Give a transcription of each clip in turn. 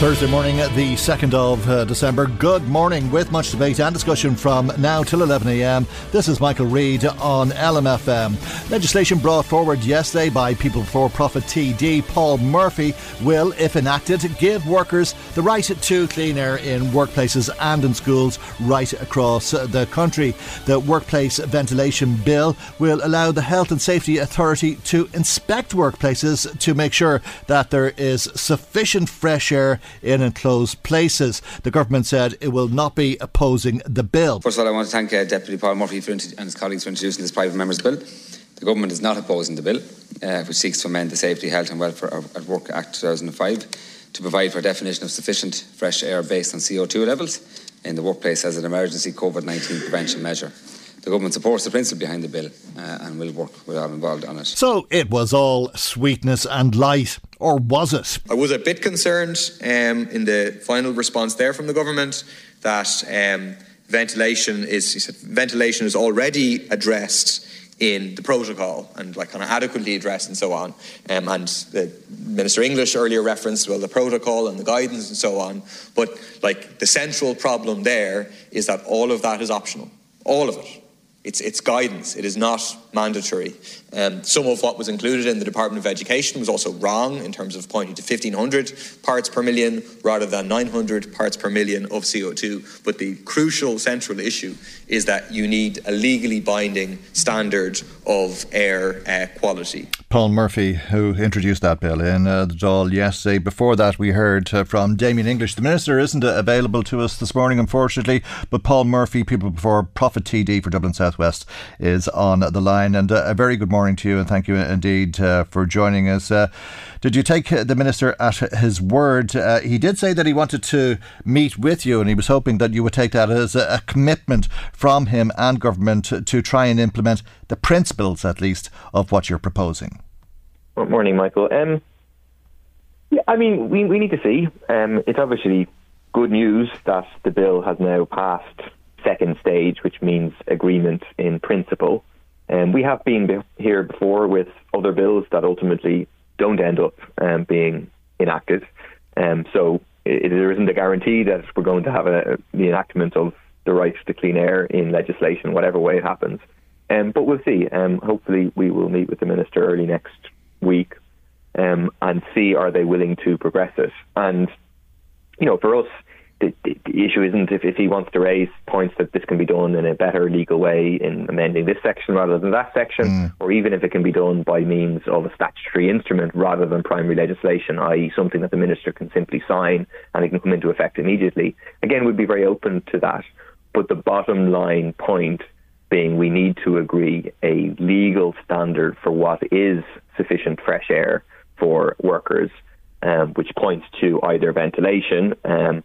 Thursday morning, the 2nd of uh, December. Good morning, with much debate and discussion from now till 11am. This is Michael Reade on LMFM. Legislation brought forward yesterday by People Before Profit TD Paul Murphy will, if enacted, give workers the right to clean air in workplaces and in schools right across the country. The Workplace Ventilation Bill will allow the Health and Safety Authority to inspect workplaces to make sure that there is sufficient fresh air in enclosed places. The government said it will not be opposing the bill. First of all, I want to thank uh, Deputy Paul Murphy for and his colleagues for introducing this private member's bill. The government is not opposing the bill, uh, which seeks to amend the Safety, Health and Welfare at Work Act 2005 to provide for a definition of sufficient fresh air based on CO2 levels in the workplace as an emergency COVID 19 prevention measure. The government supports the principle behind the bill uh, and will work with all involved on it. So it was all sweetness and light or was it? I was a bit concerned um, in the final response there from the government that um, ventilation is said, ventilation is already addressed in the protocol and like kind of adequately addressed and so on. Um, and the Minister English earlier referenced well the protocol and the guidance and so on. But like the central problem there is that all of that is optional, all of it. It's, it's guidance, it is not mandatory. Um, some of what was included in the Department of Education was also wrong in terms of pointing to 1500 parts per million rather than 900 parts per million of CO2. But the crucial central issue is that you need a legally binding standard of air uh, quality. Paul Murphy, who introduced that bill in uh, the Dáil yesterday. Before that, we heard uh, from Damien English. The Minister isn't available to us this morning, unfortunately, but Paul Murphy, People Before Profit TD for Dublin Southwest, is on the line. And uh, a very good morning to you, and thank you indeed uh, for joining us. Uh, did you take the Minister at his word? he did say that he wanted to meet with you, and he was hoping that you would take that as a, commitment from him and government to, to try and implement the principles, at least, of what you're proposing. Good morning, Michael. Um, yeah, I mean, we, we need to see. Um, it's obviously good news that the bill has now passed second stage, which means agreement in principle. Um, we have been be- here before with other bills that ultimately don't end up um, being enacted. Um, so it, there isn't a guarantee that we're going to have a, the enactment of the right to clean air in legislation, whatever way it happens. Um, but we'll see. Um, hopefully, we will meet with the minister early next week um, and see are they willing to progress it. And you know, for us, the, the, the, issue isn't if, if he wants to raise points that this can be done in a better legal way in amending this section rather than that section, mm. or even if it can be done by means of a statutory instrument rather than primary legislation, i.e., something that the minister can simply sign and it can come into effect immediately. Again, we'd be very open to that. But the bottom line point being we need to agree a legal standard for what is sufficient fresh air for workers, um, which points to either ventilation um,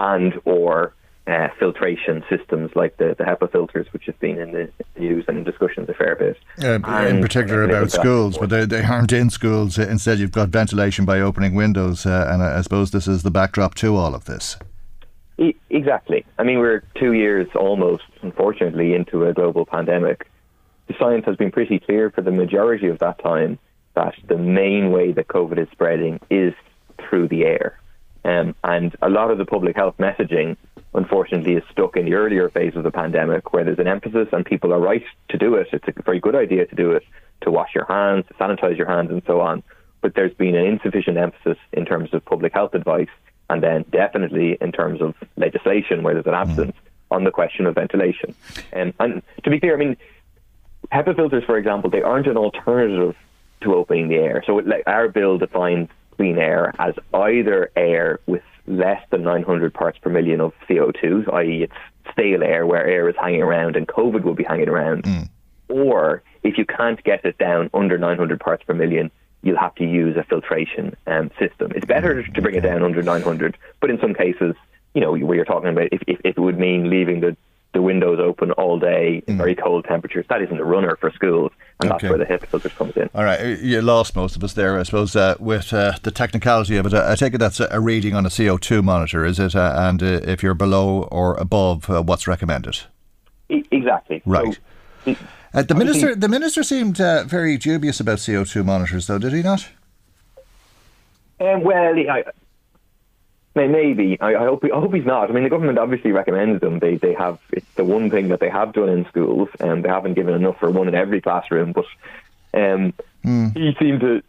and or uh, filtration systems like the, the HEPA filters, which have been in the news and in discussions a fair bit. Uh, in particular about schools, but they, they aren't in schools. Instead, you've got ventilation by opening windows, uh, and I, I suppose this is the backdrop to all of this. Exactly. I mean, we're two years almost, unfortunately, into a global pandemic. The science has been pretty clear for the majority of that time that the main way that COVID is spreading is through the air. Um, and a lot of the public health messaging, unfortunately, is stuck in the earlier phase of the pandemic where there's an emphasis and people are right to do it. It's a very good idea to do it, to wash your hands, to sanitize your hands, and so on. But there's been an insufficient emphasis in terms of public health advice and then definitely in terms of legislation where there's an absence mm. on the question of ventilation. Um, and to be clear, I mean, HEPA filters, for example, they aren't an alternative to opening the air. So it, our bill defines clean air as either air with less than 900 parts per million of CO2, i.e., it's stale air where air is hanging around and COVID will be hanging around, mm. or if you can't get it down under 900 parts per million, you'll have to use a filtration um, system. It's better to bring it down under 900, but in some cases, you know, where you're talking about if, if, if it would mean leaving the, the windows open all day in mm. very cold temperatures, that isn't a runner for schools, and okay. that's where the HEPA filters comes in. All right, you lost most of us there, I suppose, uh, with uh, the technicality of it. I take it that's a reading on a CO2 monitor, is it? Uh, and uh, if you're below or above, uh, what's recommended? E- exactly. Right. So, uh, the minister, the minister seemed uh, very dubious about CO two monitors, though, did he not? Um, well, I, maybe. I, I, hope. I hope he's not. I mean, the government obviously recommends them. They they have. It's the one thing that they have done in schools, and they haven't given enough for one in every classroom. But um, mm. he seemed to.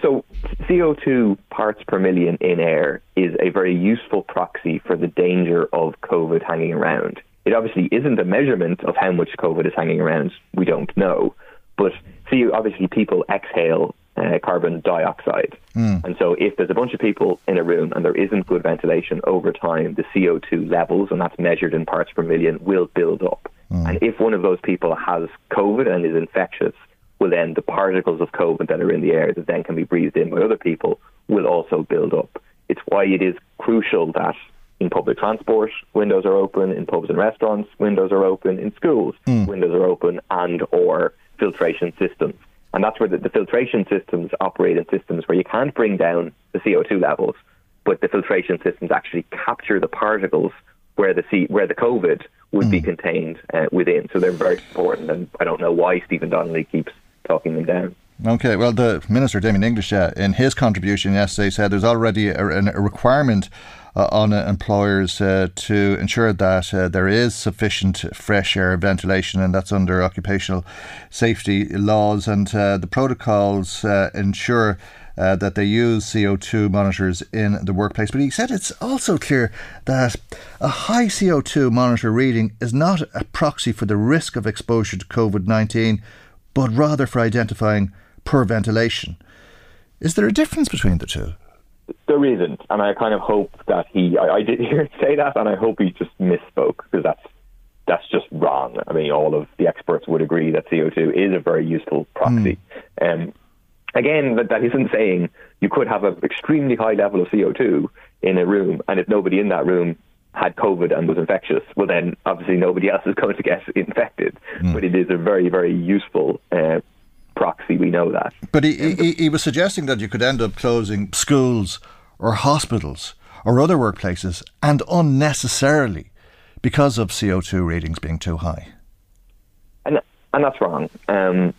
So CO2 parts per million in air is a very useful proxy for the danger of COVID hanging around. It obviously isn't a measurement of how much COVID is hanging around. We don't know. But see, obviously, people exhale uh, carbon dioxide. Mm. And so, if there's a bunch of people in a room and there isn't good ventilation over time, the CO2 levels, and that's measured in parts per million, will build up. Mm. And if one of those people has COVID and is infectious, well, then the particles of COVID that are in the air that then can be breathed in by other people will also build up. It's why it is crucial that in public transport, windows are open. In pubs and restaurants, windows are open. In schools, mm. windows are open and or filtration systems. And that's where the, the, filtration systems operate in systems where you can't bring down the CO2 levels, but the filtration systems actually capture the particles where the C, where the COVID would mm. be hmm. contained uh, within. So they're very important, and I don't know why Stephen Donnelly keeps talking them down. Okay, well, the Minister, Damien English, uh, in his contribution yesterday said there's already a, a requirement on employers uh, to ensure that uh, there is sufficient fresh air ventilation, and that's under occupational safety laws. And the protocols ensure uh, that they use CO2 monitors in the workplace. But he said it's also clear that a high CO2 monitor reading is not a proxy for the risk of exposure to COVID 19, but rather for identifying poor ventilation. Is there a difference between the two? There isn't, and I kind of hope that he. I, I did hear him say that, and I hope he just misspoke because that's that's just wrong. I mean, all of the experts would agree that CO2 is a very useful proxy. Mm. Um, again, that, that isn't saying you could have an extremely high level of CO2 in a room, and if nobody in that room had COVID and was infectious, well, then obviously nobody else is going to get infected. Mm. But it is a very, very useful uh, proxy. We know that. But he, he, he was suggesting that you could end up closing schools or hospitals or other workplaces and unnecessarily because of CO2 readings being too high. And, and that's wrong. Um,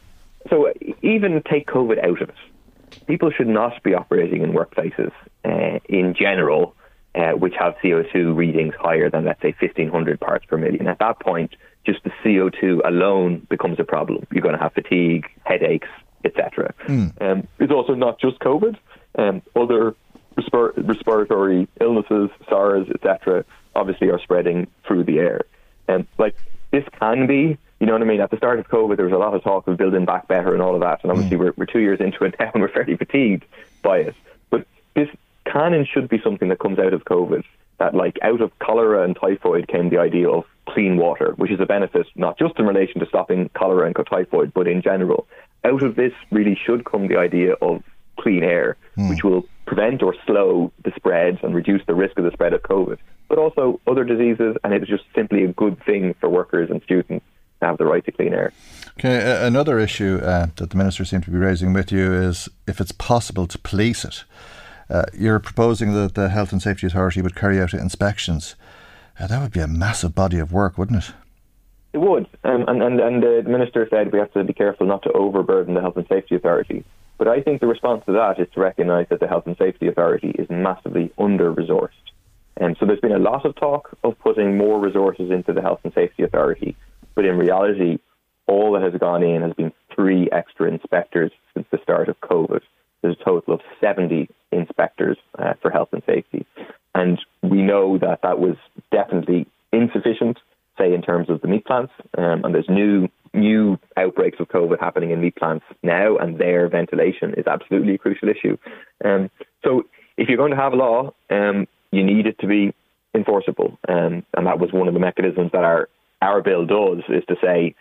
so even take COVID out of it. People should not be operating in workplaces uh, in general uh, which have CO2 readings higher than, let's say, 1500 parts per million. At that point, just the CO2 alone becomes a problem. You're going to have fatigue, headaches, etc. Mm. Um, it's also not just COVID. Um, other respir- respiratory illnesses, SARS, etc., obviously are spreading through the air. And um, like this can be, you know what I mean? At the start of COVID, there was a lot of talk of building back better and all of that. And obviously, mm. we're, we're two years into it now and we're fairly fatigued by it. But this can and should be something that comes out of COVID. That, like, out of cholera and typhoid came the idea of clean water, which is a benefit not just in relation to stopping cholera and typhoid, but in general. Out of this really should come the idea of clean air, mm. which will prevent or slow the spread and reduce the risk of the spread of COVID, but also other diseases. And it's just simply a good thing for workers and students to have the right to clean air. Okay, another issue uh, that the minister seemed to be raising with you is if it's possible to police it. Uh, you're proposing that the Health and Safety Authority would carry out inspections. Uh, that would be a massive body of work, wouldn't it? It would, um, and and and the minister said we have to be careful not to overburden the health and safety authority. But I think the response to that is to recognise that the Health and Safety Authority is massively under resourced. And so there's been a lot of talk of putting more resources into the Health and Safety Authority, but in reality, all that has gone in has been three extra inspectors since the start of COVID. There's a total of 70 inspectors uh, for health and safety. And we know that that was definitely insufficient, say, in terms of the meat plants. Um, and there's new new outbreaks of COVID happening in meat plants now, and their ventilation is absolutely a crucial issue. Um, so if you're going to have a law, um, you need it to be enforceable. Um, and that was one of the mechanisms that our, our bill does, is to say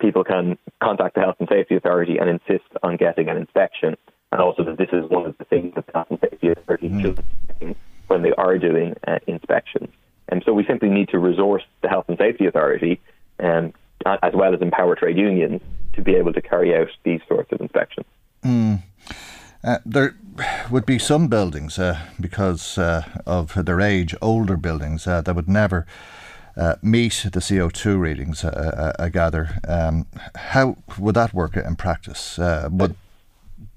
people can contact the Health and Safety Authority and insist on getting an inspection. And also that this is one of the things that the Health and Safety Authority mm. should be when they are doing uh, inspections. And so we simply need to resource the Health and Safety Authority um, as well as empower trade unions to be able to carry out these sorts of inspections. Mm. Uh, there would be some buildings, uh, because uh, of their age, older buildings, uh, that would never uh, meet the CO2 readings, uh, I gather. Um, how would that work in practice? would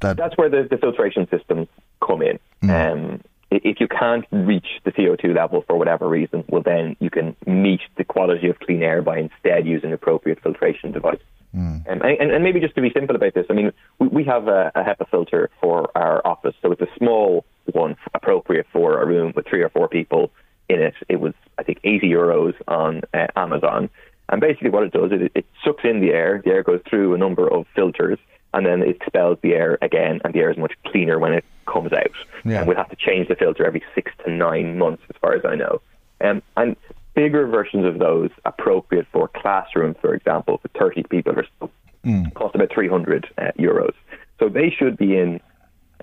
that That's where the, the filtration systems come in. Mm. Um, if you can't reach the CO2 level for whatever reason, well, then you can meet the quality of clean air by instead using appropriate filtration devices. Mm. Um, and, and, maybe just to be simple about this, I mean, we, we have a, a, HEPA filter for our office, so it's a small one appropriate for a room with three or four people in it. It was, I think, 80 euros on uh, Amazon. And basically, what it does is it, it sucks in the air. The air goes through a number of filters, and then it expels the air again, and the air is much cleaner when it comes out. Yeah. And we'll have to change the filter every six to nine months, as far as I know. Um, and bigger versions of those, appropriate for classrooms, for example, for 30 people or so, mm. cost about 300 uh, euros. So they should be in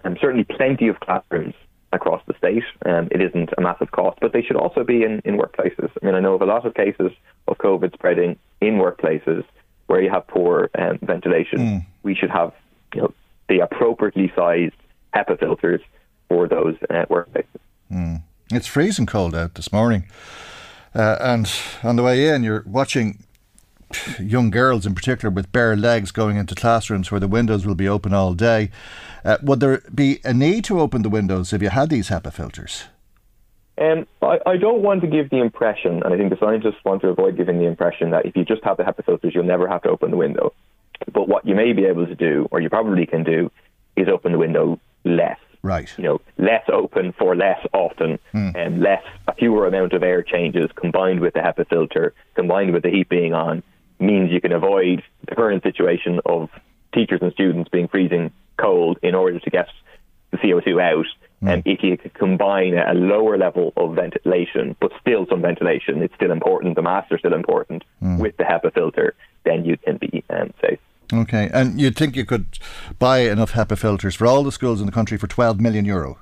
um, certainly plenty of classrooms across the state. Um, it isn't a massive cost, but they should also be in, in workplaces. I mean, I know of a lot of cases of COVID spreading in workplaces where you have poor um, ventilation. Mm. We should have you know, the appropriately sized HEPA filters for those uh, workplaces. Mm. It's freezing cold out this morning. Uh, and on the way in, you're watching young girls in particular with bare legs going into classrooms where the windows will be open all day. Uh, would there be a need to open the windows if you had these HEPA filters? Um, I, I, don't want to give the impression, and I think the scientists want to avoid giving the impression that if you just have the HEPA filters, you'll never have to open the window. But what you may be able to do, or you probably can do, is open the window less. Right. You know, less open for less often, mm. and less a fewer amount of air changes combined with the HEPA filter, combined with the heat being on, means you can avoid the current situation of teachers and students being freezing cold in order to get the CO2 out. Mm. And if you could combine a lower level of ventilation, but still some ventilation, it's still important, the masks are still important, mm. with the HEPA filter, then you can be um, safe. Okay, and you'd think you could buy enough HEPA filters for all the schools in the country for 12 million euro?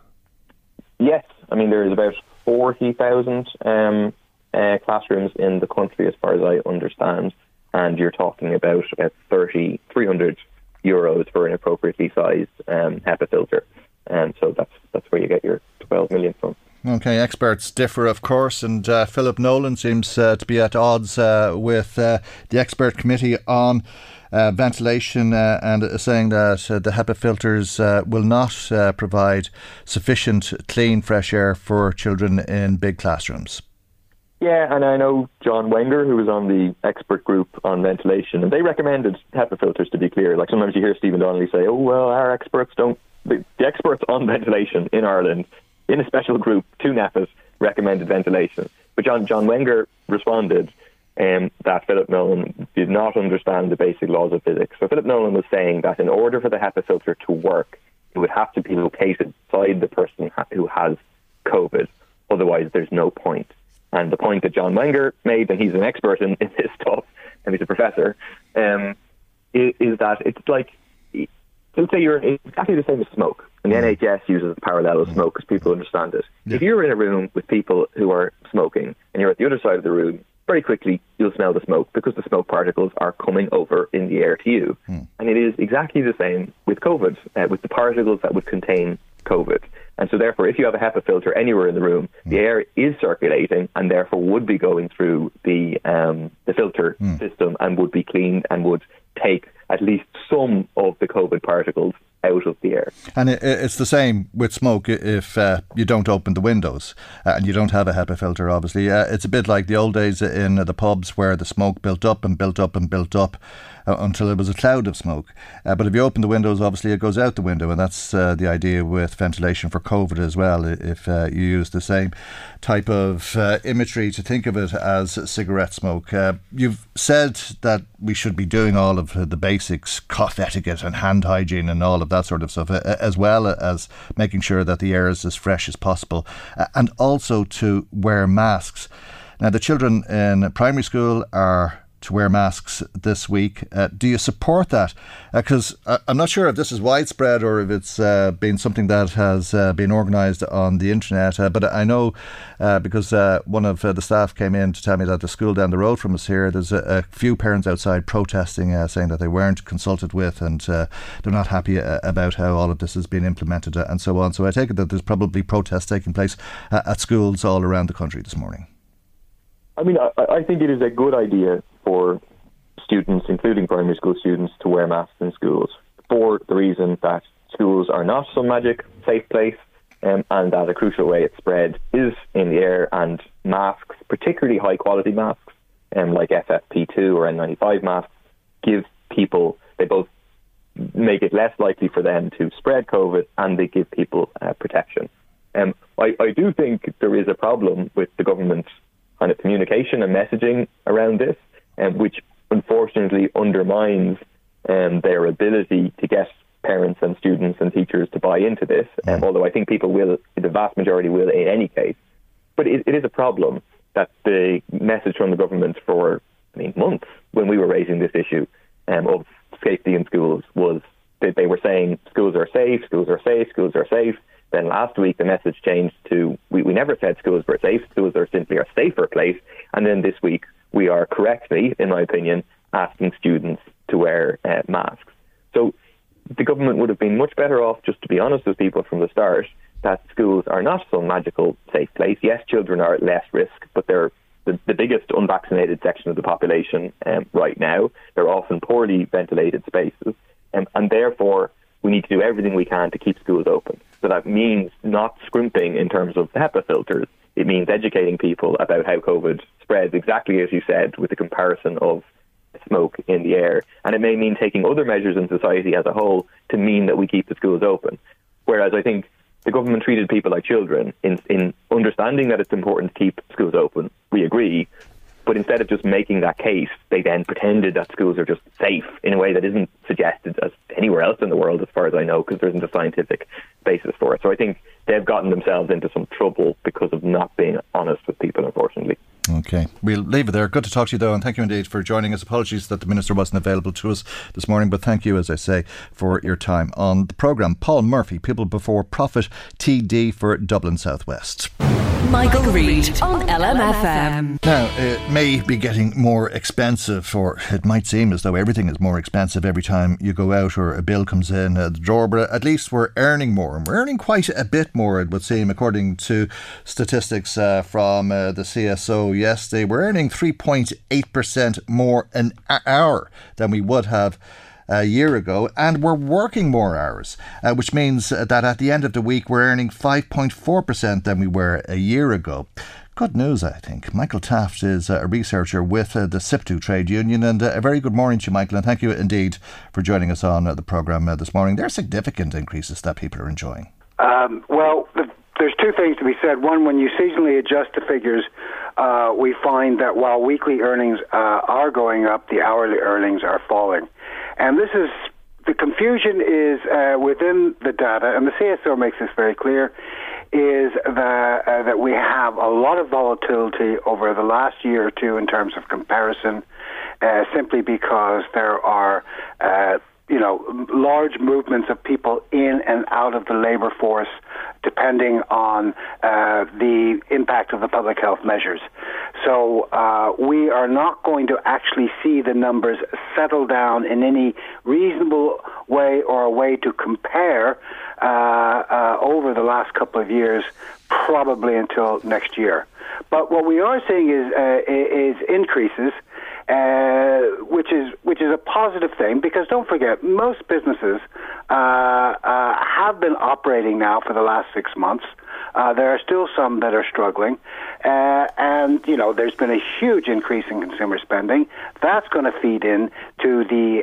Yes, I mean, there's about 40,000 um, uh, classrooms in the country, as far as I understand, and you're talking about about 30, 300 euros for an appropriately sized um, HEPA filter. And so that's that's where you get your 12 million from. Okay, experts differ, of course, and uh, Philip Nolan seems uh, to be at odds uh, with uh, the expert committee on uh, ventilation uh, and saying that uh, the HEPA filters uh, will not uh, provide sufficient clean, fresh air for children in big classrooms. Yeah, and I know John Wenger, who was on the expert group on ventilation, and they recommended HEPA filters to be clear. Like sometimes you hear Stephen Donnelly say, oh, well, our experts don't, the, the experts on ventilation in Ireland, in a special group, to NPHET, recommended ventilation. But John, John Wenger responded um, that Philip Nolan did not understand the basic laws of physics. So Philip Nolan was saying that in order for the HEPA filter to work, it would have to be located beside the person who has COVID. Otherwise, there's no point. And the point that John Wenger made, and he's an expert in, in this stuff, and he's a professor, um, is, is, that it's like, let's say you're exactly the same as smoke. And the mm. NHS uses the parallel of smoke because people understand it. Yeah. If you're in a room with people who are smoking and you're at the other side of the room very quickly you'll smell the smoke because the smoke particles are coming over in the air to you. Mm. And it is exactly the same with COVID, uh, with the particles that would contain COVID. And so, therefore, if you have a HEPA filter anywhere in the room, mm. the air is circulating and therefore would be going through the um, the filter mm. system and would be cleaned and would take at least some of the COVID particles out of the air. And it's the same with smoke if uh, you don't open the windows uh, and you don't have a HEPA filter, obviously. Uh, it's a bit like the old days in the pubs where the smoke built up and built up and built up uh, until it was a cloud of smoke. Uh, but if you open the windows, obviously it goes out the window, and that's uh, the idea with ventilation for COVID as well. If uh, you use the same type of uh, imagery to think of it as cigarette smoke, you've said that we should be doing all of the basics, cough etiquette and hand hygiene and all of that sort of stuff, as well as making sure that the air is as fresh as possible, and also to wear masks. Now, the children in primary school are to wear masks this week. Uh, do you support that? Because uh, I'm not sure if this is widespread or if it's uh, been something that has uh, been organised on the internet. Uh, but I know uh, because one of the staff came in to tell me that the school down the road from us here, there's a, a few parents outside protesting, saying that they weren't consulted with and they're not happy about how all of this has been implemented and so on. So I take it that there's probably protests taking place at schools all around the country this morning. I mean, I, I think it is a good idea for students, including primary school students, to wear masks in schools for the reason that schools are not some magic safe place um, and that a crucial way it spread is in the air and masks, particularly high quality masks um, like FFP2 or N95 masks, give people, they both make it less likely for them to spread COVID and they give people uh, protection. Um, I, I do think there is a problem with the government's kind of communication and messaging around this um, which unfortunately undermines um, their ability to get parents and students and teachers to buy into this. Um, although I think people will, the vast majority will in any case. But it, it is a problem that the message from the government for I mean months when we were raising this issue um, of safety in schools was that they were saying schools are safe, schools are safe, schools are safe. Then last week the message changed to we, we never said schools were safe, schools are simply a safer place. And then this week we are correctly, in my opinion, asking students to wear uh, masks. So the government would have been much better off, just to be honest with people from the start, that schools are not some magical safe place. Yes, children are at less risk, but they're the, the biggest unvaccinated section of the population um, right now. They're often poorly ventilated spaces, um, and therefore we need to do everything we can to keep schools open. So that means not scrimping in terms of HEPA filters. It means educating people about how COVID spreads, exactly as you said, with the comparison of smoke in the air. And it may mean taking other measures in society as a whole to mean that we keep the schools open. Whereas I think the government treated people like children in, in understanding that it's important to keep schools open. We agree. But instead of just making that case, they then pretended that schools are just safe in a way that isn't suggested as anywhere else in the world, as far as I know, because there isn't a scientific basis for it. So I think they've gotten themselves into some trouble because of not being honest with people, unfortunately. Okay, we'll leave it there. Good to talk to you, though, and thank you indeed for joining us. Apologies that the Minister wasn't available to us this morning, but thank you, as I say, for your time on the programme. Paul Murphy, People Before Profit, TD for Dublin Southwest. Michael, Reade on LMFM. Now, it may be getting more expensive, or it might seem as though everything is more expensive every time you go out or a bill comes in uh, the drawer, but at least we're earning more. And we're earning quite a bit more, it would seem, according to statistics uh, from uh, the CSO yesterday. We're earning 3.8% more an hour than we would have a year ago, and we're working more hours, uh, which means that at the end of the week we're earning 5.4% than we were a year ago. Good news, I think. Michael Taft is a researcher with uh, the SIPTU trade union, and uh, a very good morning to you, Michael, and thank you indeed for joining us on uh, the programme uh, this morning. There are significant increases that people are enjoying. Um, well, the, there's two things to be said. One, when you seasonally adjust the figures, uh, we find that while weekly earnings uh, are going up, the hourly earnings are falling. And this is the confusion is uh, within the data, and the CSO makes this very clear, is that uh, that we have a lot of volatility over the last year or two in terms of comparison, uh, simply because there are uh, you know, large movements of people in and out of the labour force, depending on uh, the impact of the public health measures. So uh, we are not going to actually see the numbers settle down in any reasonable way or a way to compare uh, uh over the last couple of years, probably until next year. But what we are seeing is uh, is increases uh, which is which is a positive thing because don't forget most businesses uh, uh, have been operating now for the last six months. Uh, there are still some that are struggling, uh, and you know there's been a huge increase in consumer spending. That's going to feed in to the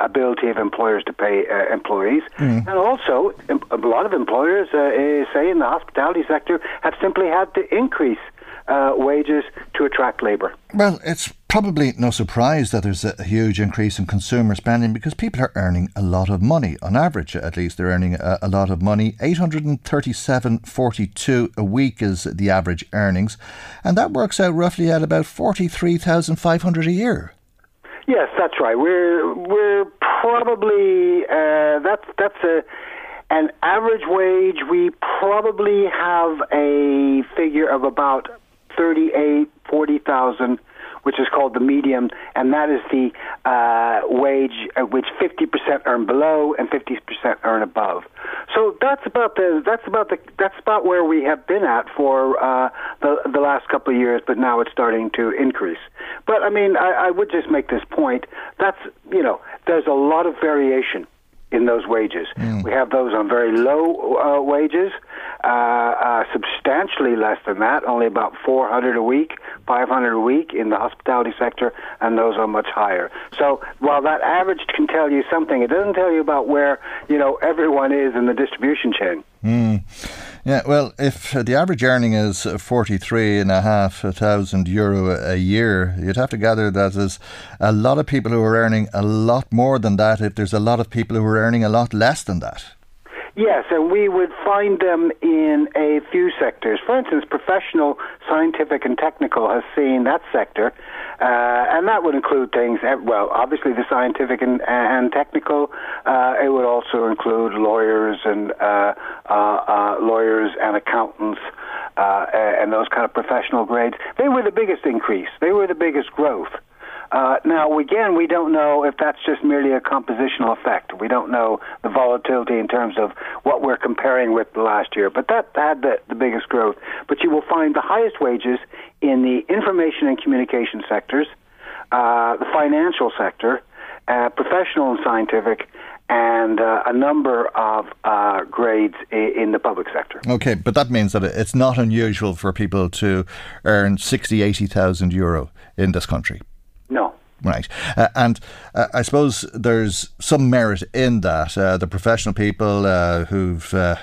ability of employers to pay uh, employees, mm. and also a lot of employers, uh, say in the hospitality sector, have simply had to increase uh, wages to attract labour. Well, it's probably no surprise that there's a huge increase in consumer spending because people are earning a lot of money. On average, at least, they're earning a, a lot of money. 837.42 a week is the average earnings, and that works out roughly at about 43,500 a year. Yes, that's right. We're we're probably uh, that's that's a an average wage. We probably have a figure of about 38, 40,000, which is called the medium, and that is the uh, wage at which 50% earn below and 50% earn above. So that's about the that's about the that's about where we have been at for uh, the the last couple of years, but now it's starting to increase. But I mean, I, I would just make this point. That's you know, there's a lot of variation in those wages. Mm. We have those on very low uh, wages, uh, uh, substantially less than that, only about 400 a week, 500 a week in the hospitality sector, and those are much higher. So while that average can tell you something, it doesn't tell you about where you know everyone is in the distribution chain. Mm. Yeah, well, if the average earning is forty-three and a half thousand euro a year, you'd have to gather that there's a lot of people who are earning a lot more than that. If there's a lot of people who are earning a lot less than that. Yes, and we would find them in a few sectors. For instance, professional, scientific, and technical has seen that sector, uh, and that would include things. Eh, well, obviously the scientific and, and technical. Uh, it would also include lawyers and uh, uh, uh lawyers and accountants. Uh, and those kind of professional grades, they were the biggest increase. They were the biggest growth. Uh, now, again, we don't know if that's just merely a compositional effect. We don't know the volatility in terms of what we're comparing with the last year, but that had the, the biggest growth. But you will find the highest wages in the information and communication sectors, uh, the financial sector, uh, professional and scientific, and uh, a number of uh, grades in the public sector. Okay, but that means that it's not unusual for people to earn 60, 80,000 euro in this country. No. Right. Uh, and uh, I suppose there's some merit in that. Uh, the professional people uh, who've uh,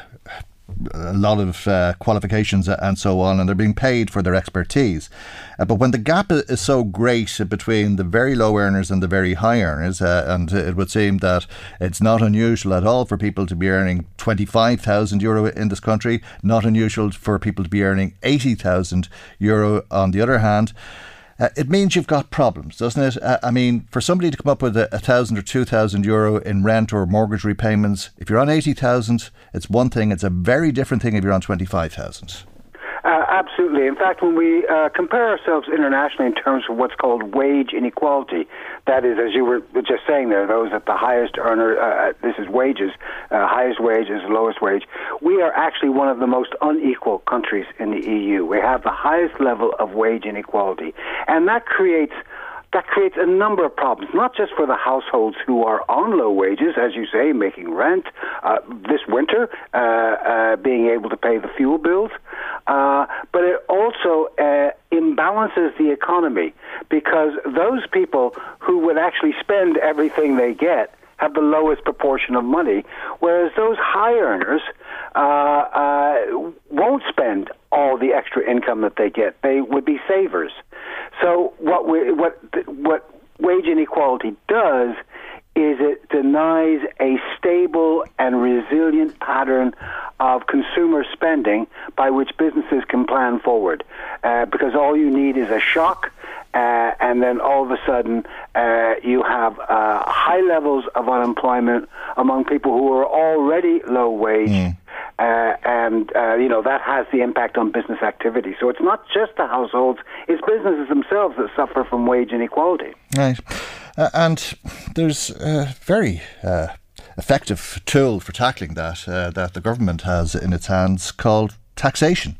a lot of uh, qualifications and so on, and they're being paid for their expertise. but when the gap is so great between the very low earners and the very high earners, and it would seem that it's not unusual at all for people to be earning 25,000 euro in this country, not unusual for people to be earning 80,000 euro on the other hand uh, it means you've got problems, doesn't it? Uh, I mean, for somebody to come up with a, a thousand or two thousand euro in rent or mortgage repayments, if you're on eighty thousand, it's one thing. It's a very different thing if you're on twenty five thousand. Absolutely. In fact, when we uh, compare ourselves internationally in terms of what's called wage inequality, that is, as you were just saying there, those at the highest earner, uh, uh this is wages, uh, highest wages, lowest wage, we are actually one of the most unequal countries in the EU. We have the highest level of wage inequality. And that creates that creates a number of problems, not just for the households who are on low wages, as you say, making rent uh, this winter, uh, uh, being able to pay the fuel bills, uh, but it also uh, imbalances the economy because those people who would actually spend everything they get have the lowest proportion of money, whereas those high earners uh, uh, won't spend all the extra income that they get. They would be savers. So what we, what what wage inequality does is it denies a stable and resilient pattern of consumer spending by which businesses can plan forward. Uh, because all you need is a shock, uh, and then all of a sudden uh, you have uh, high levels of unemployment among people who are already low wage. Mm. Uh, and uh, you know that has the impact on business activity. So it's not just the households; it's businesses themselves that suffer from wage inequality. Right, uh, and there's a very uh, effective tool for tackling that uh, that the government has in its hands called taxation.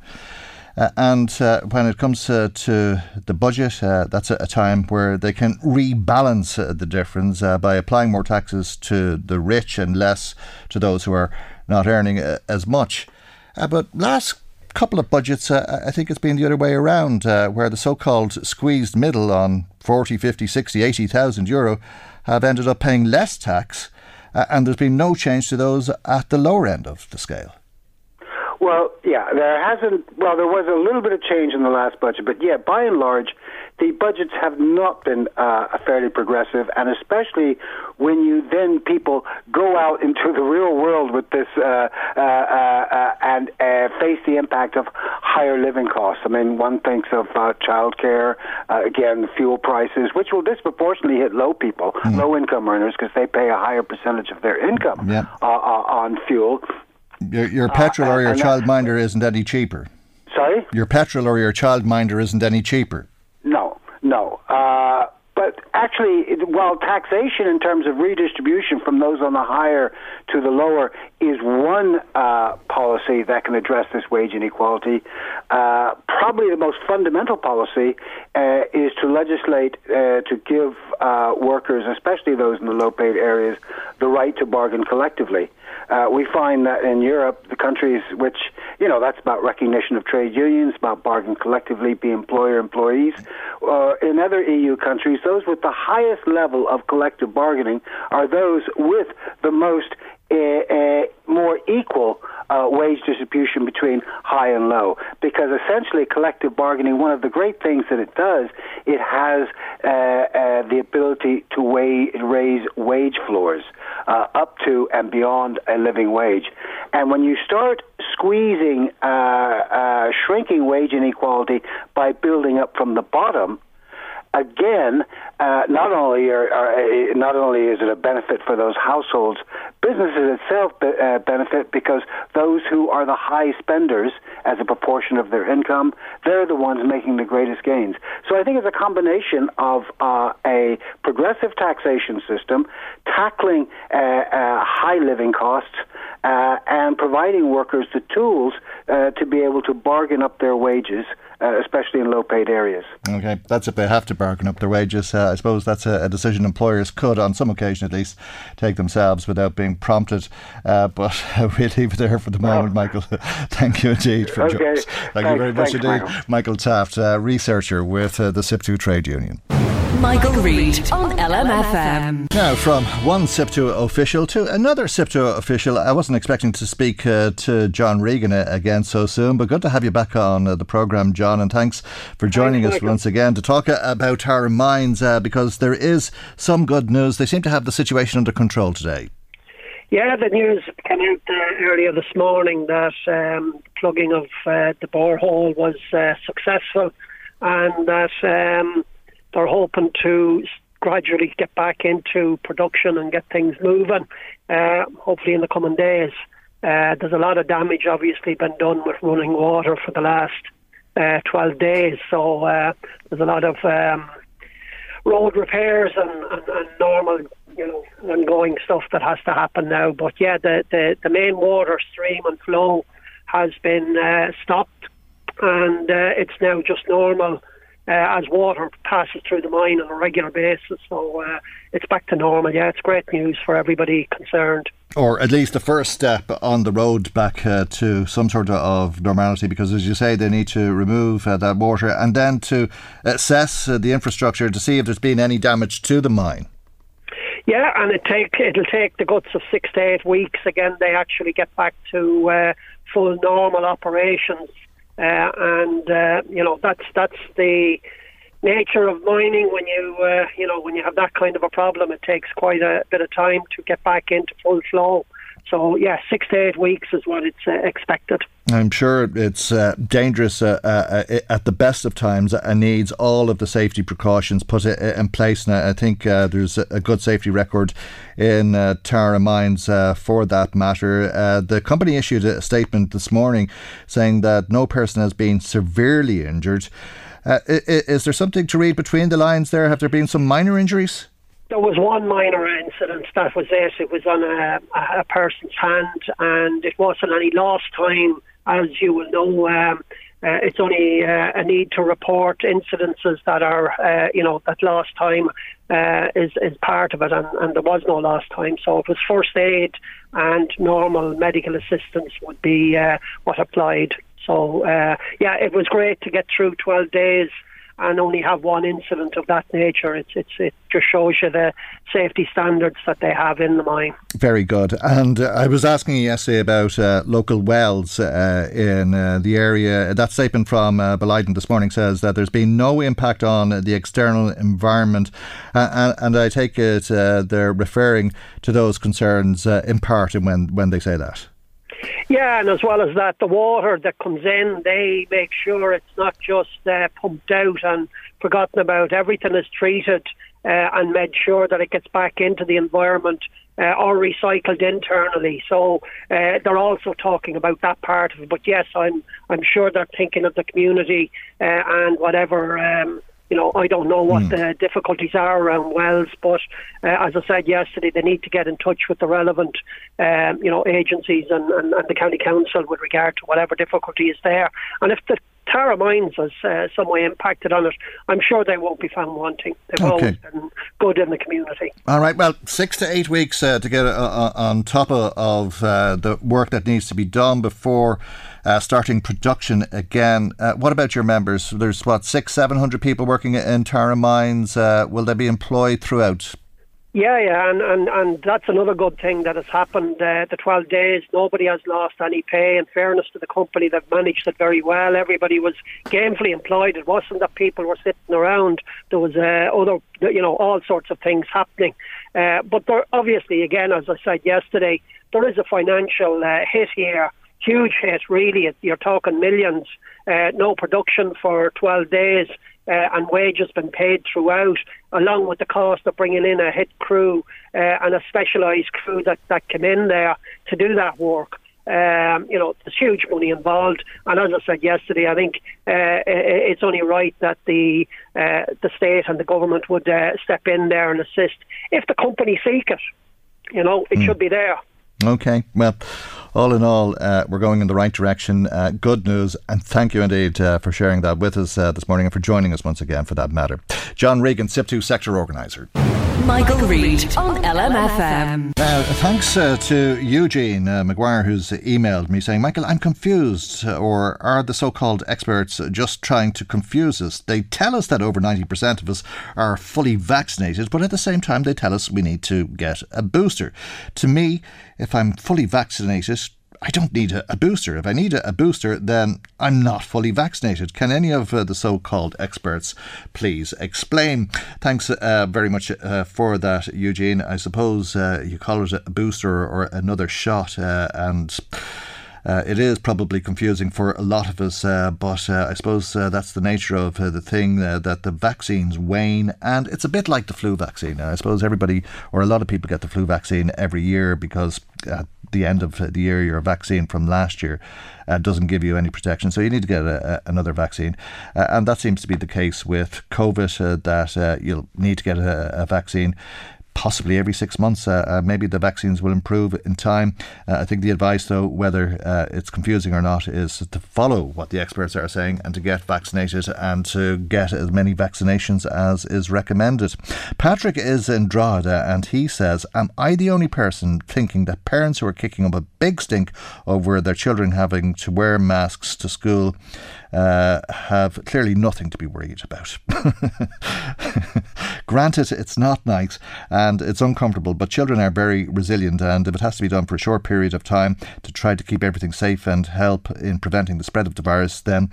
Uh, and uh, when it comes uh, to the budget, uh, that's a, a, time where they can rebalance uh, the difference uh, by applying more taxes to the rich and less to those who are not earning as much. but last couple of budgets, I think it's been the other way around, where the so called squeezed middle on 40, 50, 60, 80,000 euro have ended up paying less tax, and there's been no change to those at the lower end of the scale. Well, yeah, there hasn't. Well, there was a little bit of change in the last budget, but yeah, by and large, the budgets have not been uh, fairly progressive, and especially when you then people go out into the real world with this uh, uh, uh and uh, face the impact of higher living costs. I mean, one thinks of uh, childcare, uh, again, fuel prices, which will disproportionately hit low people, mm. low income earners, because they pay a higher percentage of their income yeah. on fuel. Your, your uh, petrol or your childminder isn't any cheaper. Sorry? Your petrol or your childminder isn't any cheaper. No, no. Uh, but actually, it, while taxation in terms of redistribution from those on the higher to the lower is one uh, policy that can address this wage inequality, uh, probably the most fundamental policy uh, is to legislate uh, to give uh, workers, especially those in the low paid areas, the right to bargain collectively. Uh, we find that in Europe, the countries which, you know, that's about recognition of trade unions, about bargaining collectively, be employer employees. Uh, in other EU countries, those with the highest level of collective bargaining are those with the most a, more equal uh, wage distribution between high and low. Because essentially, collective bargaining, one of the great things that it does, it has uh, uh, the ability to weigh, raise wage floors uh, up to and beyond a living wage. And when you start squeezing, uh, uh, shrinking wage inequality by building up from the bottom, again, uh, not only are, are, uh, not only is it a benefit for those households, businesses itself be, uh, benefit because those who are the high spenders as a proportion of their income, they're the ones making the greatest gains. So I think it's a combination of uh, a progressive taxation system, tackling uh, uh, high living costs, and providing workers the tools to be able to bargain up their wages uh, especially in low paid areas. Okay, that's if they have to bargain up their wages. Uh, I suppose that's a, a, decision employers could, on some occasion at least, take themselves without being prompted. Uh, but we'll leave it there for the moment, Michael. Thank you indeed for okay. joining us. Thank thanks, you very much indeed. Michael, Michael Taft, uh, researcher with uh, the SIPTU Trade Union. Michael Reade on LMFM. Now, from one SIPTU official to another SIPTU official. I wasn't expecting to speak uh, to John Regan uh, again so soon, but good to have you back on uh, the programme, John, and thanks for joining thanks, us Michael. once again to talk uh, about our minds uh, because there is some good news. They seem to have the situation under control today. Yeah, the news came out uh, earlier this morning that um, plugging of uh, the borehole was uh, successful and that um, they're hoping to gradually get back into production and get things moving, uh, hopefully in the coming days. Uh, there's a lot of damage obviously been done with running water for the last uh, 12 days, so uh, there's a lot of um, road repairs and, and, and normal you know, ongoing stuff that has to happen now. But yeah, the, the, the main water stream and flow has been uh, stopped, and uh, it's now just normal uh, as water passes through the mine on a regular basis. So uh, it's back to normal. Yeah, it's great news for everybody concerned. Or at least the first step on the road back uh, to some sort of normality, because as you say, they need to remove uh, that water and then to assess uh, the infrastructure to see if there's been any damage to the mine. Yeah, and it take it'll take the guts of six to eight weeks. Again, they actually get back to uh, full normal operations. Uh, and uh, you know that's that's the nature of mining. When you uh, you know when you have that kind of a problem, it takes quite a bit of time to get back into full flow. So yeah, six to eight weeks is what it's uh, expected. I'm sure it's uh, dangerous uh, uh, uh at the best of times and needs all of the safety precautions put in place. And I think uh, there's a good safety record in Tara Mines for that matter. the company issued a statement this morning saying that no person has been severely injured. is there something to read between the lines there? Have there been some minor injuries? There was one minor incident that was it. It was on a, a person's hand, and it wasn't any lost time, as you will know. Um, Uh, it's only uh, a need to report incidences that are, uh, you know, that last time uh, is is part of it, and, and there was no last time. So it was first aid and normal medical assistance would be uh, what applied. So uh, yeah, it was great to get through 12 days and only have one incident of that nature. It's, it's, it just shows you the safety standards that they have in the mine. Very good. And uh, I was asking yesterday about uh, local wells uh, in uh, the area. That statement from uh, this morning says that there's been no impact on the external environment. Uh, and, and, I take it uh, they're referring to those concerns in part when, when they say that. Yeah, and as well as that, the water that comes in, they make sure it's not just uh, pumped out and forgotten about. Everything is treated uh, and made sure that it gets back into the environment uh, or recycled internally. So uh, they're also talking about that part of it. But yes, I'm I'm sure they're thinking of the community uh, and whatever. Um, you know, I don't know what mm. the difficulties are around wells, but uh, as I said yesterday, they need to get in touch with the relevant, um, you know, agencies and, and, and, the county council with regard to whatever difficulty is there. And if the Tara Mines has uh, some way impacted on it, I'm sure they won't be found wanting. They've okay. always been good in the community. All right, well, six to eight weeks uh, to get uh, uh, on top of, of uh, the work that needs to be done before uh, starting production again. Uh, what about your members? There's what six, seven hundred people working in Tara Mines. Uh, will they be employed throughout? Yeah, yeah, and, and, and that's another good thing that has happened. Uh, the 12 days, nobody has lost any pay. In fairness to the company, they've managed it very well. Everybody was gainfully employed. It wasn't that people were sitting around. There was uh, other, you know, all sorts of things happening. Uh, but there, obviously, again, as I said yesterday, there is a financial uh, hit here huge hit, really. You're talking millions. Uh, no production for 12 days, uh, and wages been paid throughout, along with the cost of bringing in a hit crew uh, and a specialised crew that, that came in there to do that work. Um, you know, there's huge money involved, and as I said yesterday, I think uh, it's only right that the uh, the state and the government would uh, step in there and assist. If the company seek it, you know, it mm. should be there. Okay, well, all in all, uh, we're going in the right direction. Uh, good news, and thank you indeed uh, for sharing that with us uh, this morning and for joining us once again for that matter. John Regan, SIPTU sector organiser. Michael, Reade on LMFM. Uh, thanks uh, to Eugene uh, McGuire, who's emailed me saying, Michael, I'm confused. Or are the so called experts just trying to confuse us? They tell us that over 90% of us are fully vaccinated, but at the same time, they tell us we need to get a booster. To me, if I'm fully vaccinated, I don't need a, a booster. If I need a, a, booster, then I'm not fully vaccinated. Can any of uh, the so called experts please explain? Thanks uh, very much uh, for that, Eugene. I suppose uh, you call it a booster or another shot, uh, and uh, it is probably confusing for a lot of us, uh, but uh, I suppose uh, that's the nature of uh, the thing uh, that the vaccines wane, and it's a bit like the flu vaccine. I suppose everybody or a lot of people get the flu vaccine every year because at the end of the year your vaccine from last year doesn't give you any protection, so you need to get a, a, another vaccine, and that seems to be the case with COVID. that you'll need to get a, a vaccine possibly every six months. Uh, uh, maybe the vaccines will improve in time. Uh, I think the advice, though, whether it's confusing or not, is to follow what the experts are saying and to get vaccinated and to get as many vaccinations as is recommended. Patrick is in Drogheda and he says, Am I the only person thinking that parents who are kicking up a big stink over their children having to wear masks to school uh, have clearly nothing to be worried about. Granted, it's not nice and it's uncomfortable, but children are very resilient, and if it has to be done for a short period of time to try to keep everything safe and help in preventing the spread of the virus, then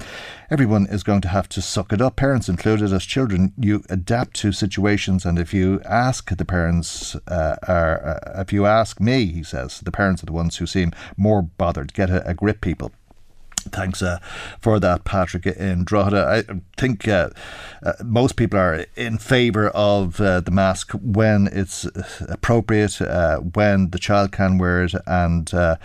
everyone is going to have to suck it up, parents included. As children, you adapt to situations, and if you ask the parents, uh, are, uh, if you ask me, he says, the parents are the ones who seem more bothered. Get a, a grip, people. Thanks uh, for that, Patrick in Drogheda. I think uh, uh, most people are in favour of uh, the mask when it's appropriate, uh, when the child can wear it, and uh,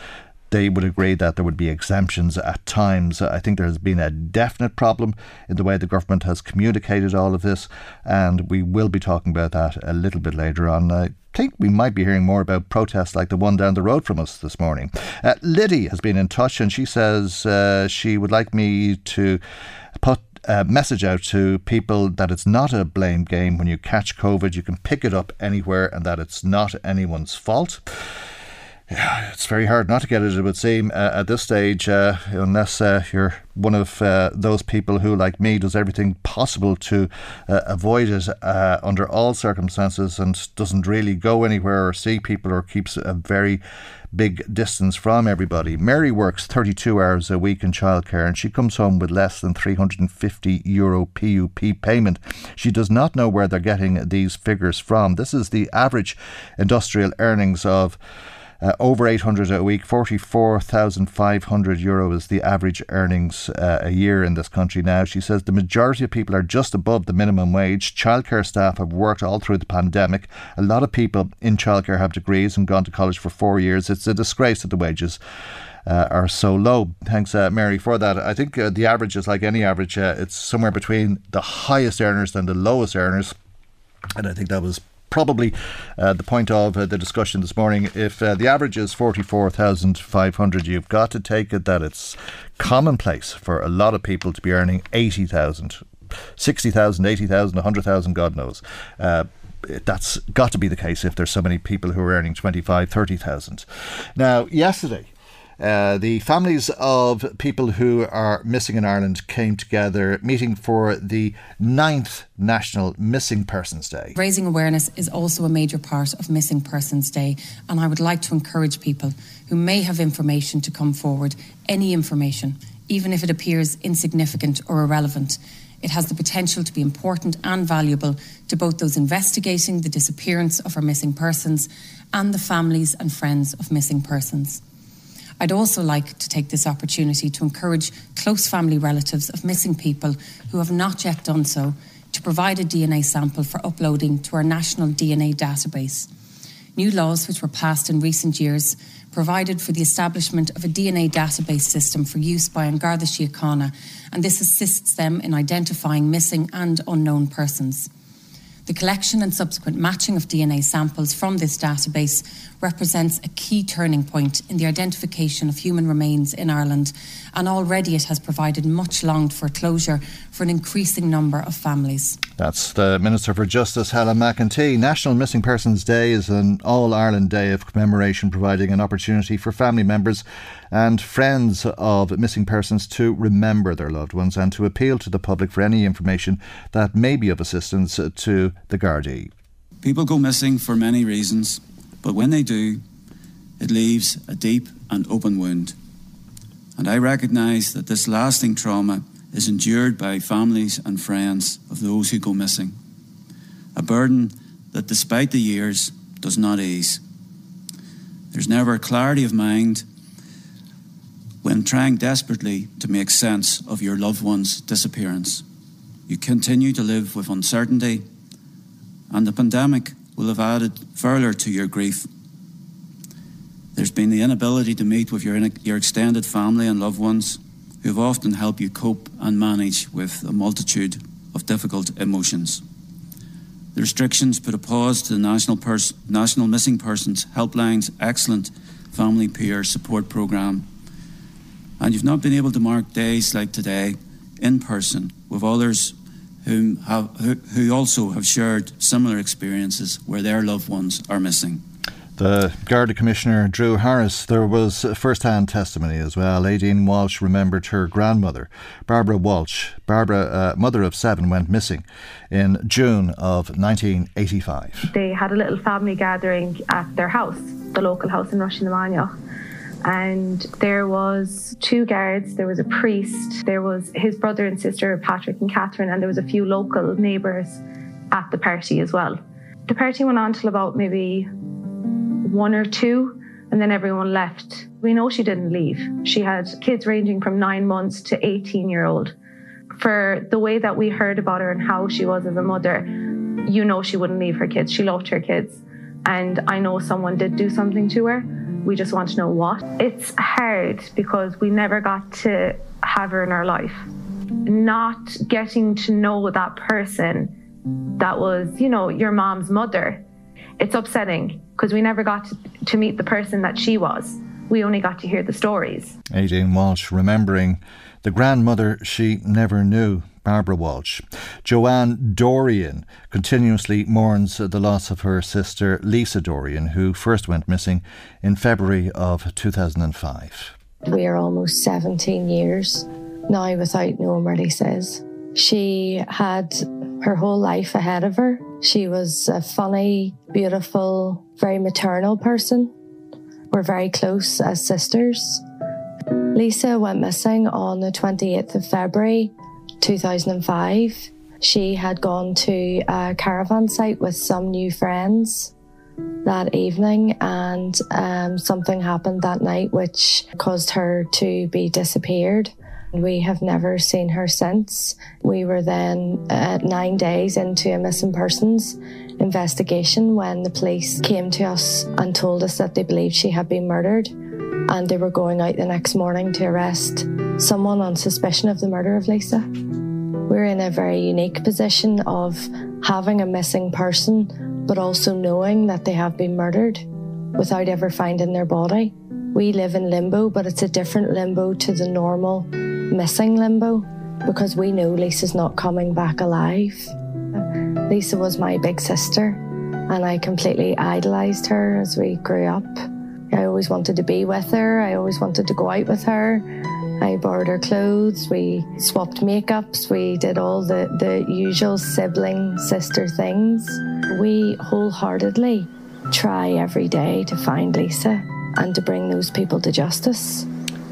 they would agree that there would be exemptions at times. I think there has been a definite problem in the way the government has communicated all of this, and we will be talking about that a little bit later on. I think we might be hearing more about protests like the one down the road from us this morning. Uh, Liddy has been in touch, and she says uh, she would like me to put a message out to people that it's not a blame game. When you catch COVID, you can pick it up anywhere and that it's not anyone's fault yeah, it's very hard not to get it, it would seem, uh, at this stage, uh, unless uh, you're one of uh, those people who, like me, does everything possible to uh, avoid it uh, under all circumstances and doesn't really go anywhere or see people or keeps a very big distance from everybody. Mary works 32 hours a week in childcare and she comes home with less than 350 euro PUP payment. She does not know where they're getting these figures from. This is the average industrial earnings of uh, over 800 a week, 44,500 euro is the average earnings uh, a year in this country now. She says the majority of people are just above the minimum wage. Childcare staff have worked all through the pandemic. A lot of people in childcare have degrees and gone to college for four years. It's a disgrace that the wages. Uh, are so low. Thanks, uh, Mary, for that. I think uh, the average is like any average. Uh, it's somewhere between the highest earners and the lowest earners. And I think that was probably uh, the point of uh, the discussion this morning. If uh, the average is 44,500, you've got to take it that it's commonplace for a lot of people to be earning 80,000, 60,000, 80,000, 100,000, God knows uh, that's got to be the case if there's so many people who are earning 25, 30,000. Now, yesterday, uh, the families of people who are missing in Ireland came together, meeting for the ninth National Missing Persons Day. Raising awareness is also a major part of Missing Persons Day, and I would like to encourage people who may have information to come forward, any information, even if it appears insignificant or irrelevant. It has the potential to be important and valuable to both those investigating the disappearance of our missing persons and the families and friends of missing persons. I'd also like to take this opportunity to encourage close family relatives of missing people who have not yet done so to provide a DNA sample for uploading to our national DNA database. New laws, which were passed in recent years, provided for the establishment of a DNA database system for use by An Garda Síochána, and this assists them in identifying missing and unknown persons. The collection and subsequent matching of DNA samples from this database represents a key turning point in the identification of human remains in Ireland, and already it has provided much longed for closure for an increasing number of families. That's the Minister for Justice, Helen McEntee. National Missing Persons Day is an All Ireland day of commemoration, providing an opportunity for family members and friends of missing persons to remember their loved ones and to appeal to the public for any information that may be of assistance to the Gardaí. People go missing for many reasons, but when they do, it leaves a deep and open wound. And I recognise that this lasting trauma is endured by families and friends of those who go missing. A burden that, despite the years, does not ease. There's never clarity of mind when trying desperately to make sense of your loved one's disappearance. You continue to live with uncertainty, and the pandemic will have added further to your grief. There's been the inability to meet with your, your extended family and loved ones who have often helped you cope and manage with a multitude of difficult emotions. The restrictions put a pause to the National, Pers- National Missing Persons Helpline's excellent family peer support programme and you've not been able to mark days like today in person with others whom have, who, who also have shared similar experiences where their loved ones are missing. The Garda Commissioner Drew Harris, there was first hand testimony as well. Aideen Walsh remembered her grandmother, Barbara Walsh. Barbara, uh, mother of seven, went missing in June of 1985. They had a little family gathering at their house, the local house in Rushing and there was two guards. There was a priest. There was his brother and sister patrick and catherine and there was a few local neighbours at the party as well. The party went on till about maybe one or two and then everyone left. We know she didn't leave. She had kids ranging from nine months to 18 year old. For the way that we heard about her and how she was as a mother you know she wouldn't leave her kids. She loved her kids. And i know someone did do something to her We just want to know what. It's hard because we never got to have her in our life. Not getting to know that person that was, you know, your mom's mother. It's upsetting because we never got to, to meet the person that she was. We only got to hear the stories. Aideen Walsh remembering the grandmother she never knew. Barbara Walsh. Joanne Dorrian continuously mourns the loss of her sister Lisa Dorrian, who first went missing in February of 2005. We are almost 17 years now without knowing where Lisa is. She had her whole life ahead of her. She was a funny, beautiful, very maternal person. We're very close as sisters. Lisa went missing on the 28th of February 2005. She had gone to a caravan site with some new friends that evening, and um, something happened that night which caused her to be disappeared. We have never seen her since. We were then uh, nine days into a missing persons investigation when the police came to us and told us that they believed she had been murdered. And they were going out the next morning to arrest someone on suspicion of the murder of Lisa. We're in a very unique position of having a missing person, but also knowing that they have been murdered without ever finding their body. We live in limbo, but it's a different limbo to the normal missing limbo because we know Lisa's not coming back alive. Lisa was my big sister, and I completely idolised her as we grew up. I always wanted to be with her, I always wanted to go out with her. I borrowed her clothes, we swapped makeups, we did all the, the usual sibling sister things. We wholeheartedly try every day to find Lisa and to bring those people to justice.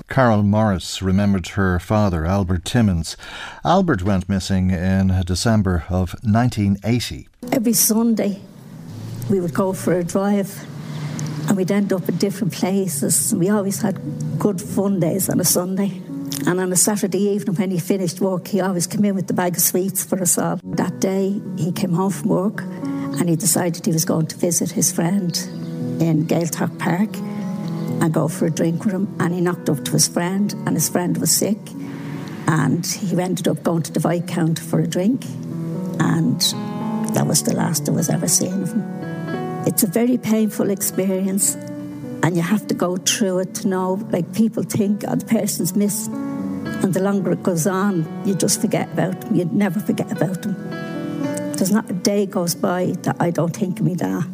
Carol Morris remembered her father, Albert Timmins. Albert went missing in December of 1980. Every Sunday, we would go for a drive and we'd end up in different places. We always had good fun days on a Sunday. And on a Saturday evening, when he finished work, he always came in with the bag of sweets for us all. That day, he came home from work and he decided he was going to visit his friend in Gaeltacht Park and go for a drink with him. And he knocked up to his friend, and his friend was sick. And he ended up going to the Viscount for a drink. And that was the last I was ever seen of him. It's a very painful experience, and you have to go through it to know. Like people think, oh, the person's missing, and the longer it goes on, you just forget about them. You never forget about them. There's not a day goes by that I don't think of me dad.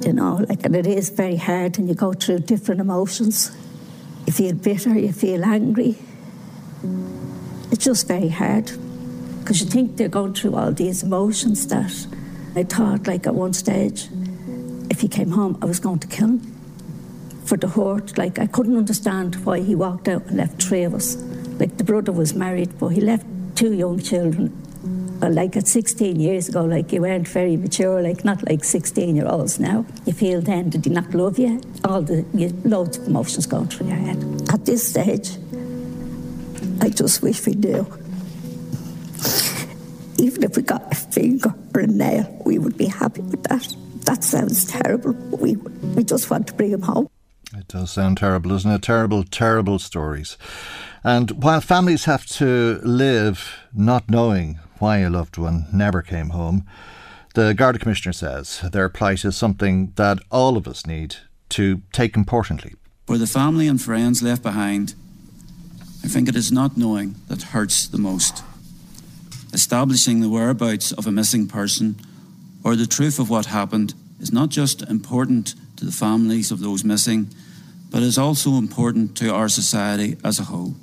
You know, like, and it is very hard, and you go through different emotions. You feel bitter, you feel angry. It's just very hard because you think they're going through all these emotions that I thought, like, at one stage, if he came home, I was going to kill him for the hurt. Like, I couldn't understand why he walked out and left three of us. Like, the brother was married, but he left two young children. But like at 16 years ago, like you weren't very mature, like not like 16 year olds now. You feel then, did he not love you? All the you, loads of emotions going through your head. At this stage, I just wish we knew. Even if we got a finger or a nail, we would be happy with that. That sounds terrible. We, we just want to bring him home. It does sound terrible, doesn't it? Terrible, terrible stories. And while families have to live not knowing why a loved one never came home, the Garda Commissioner says their plight is something that all of us need to take importantly. For the family and friends left behind, I think it is not knowing that hurts the most. Establishing the whereabouts of a missing person or the truth of what happened is not just important to the families of those missing, but is also important to our society as a whole.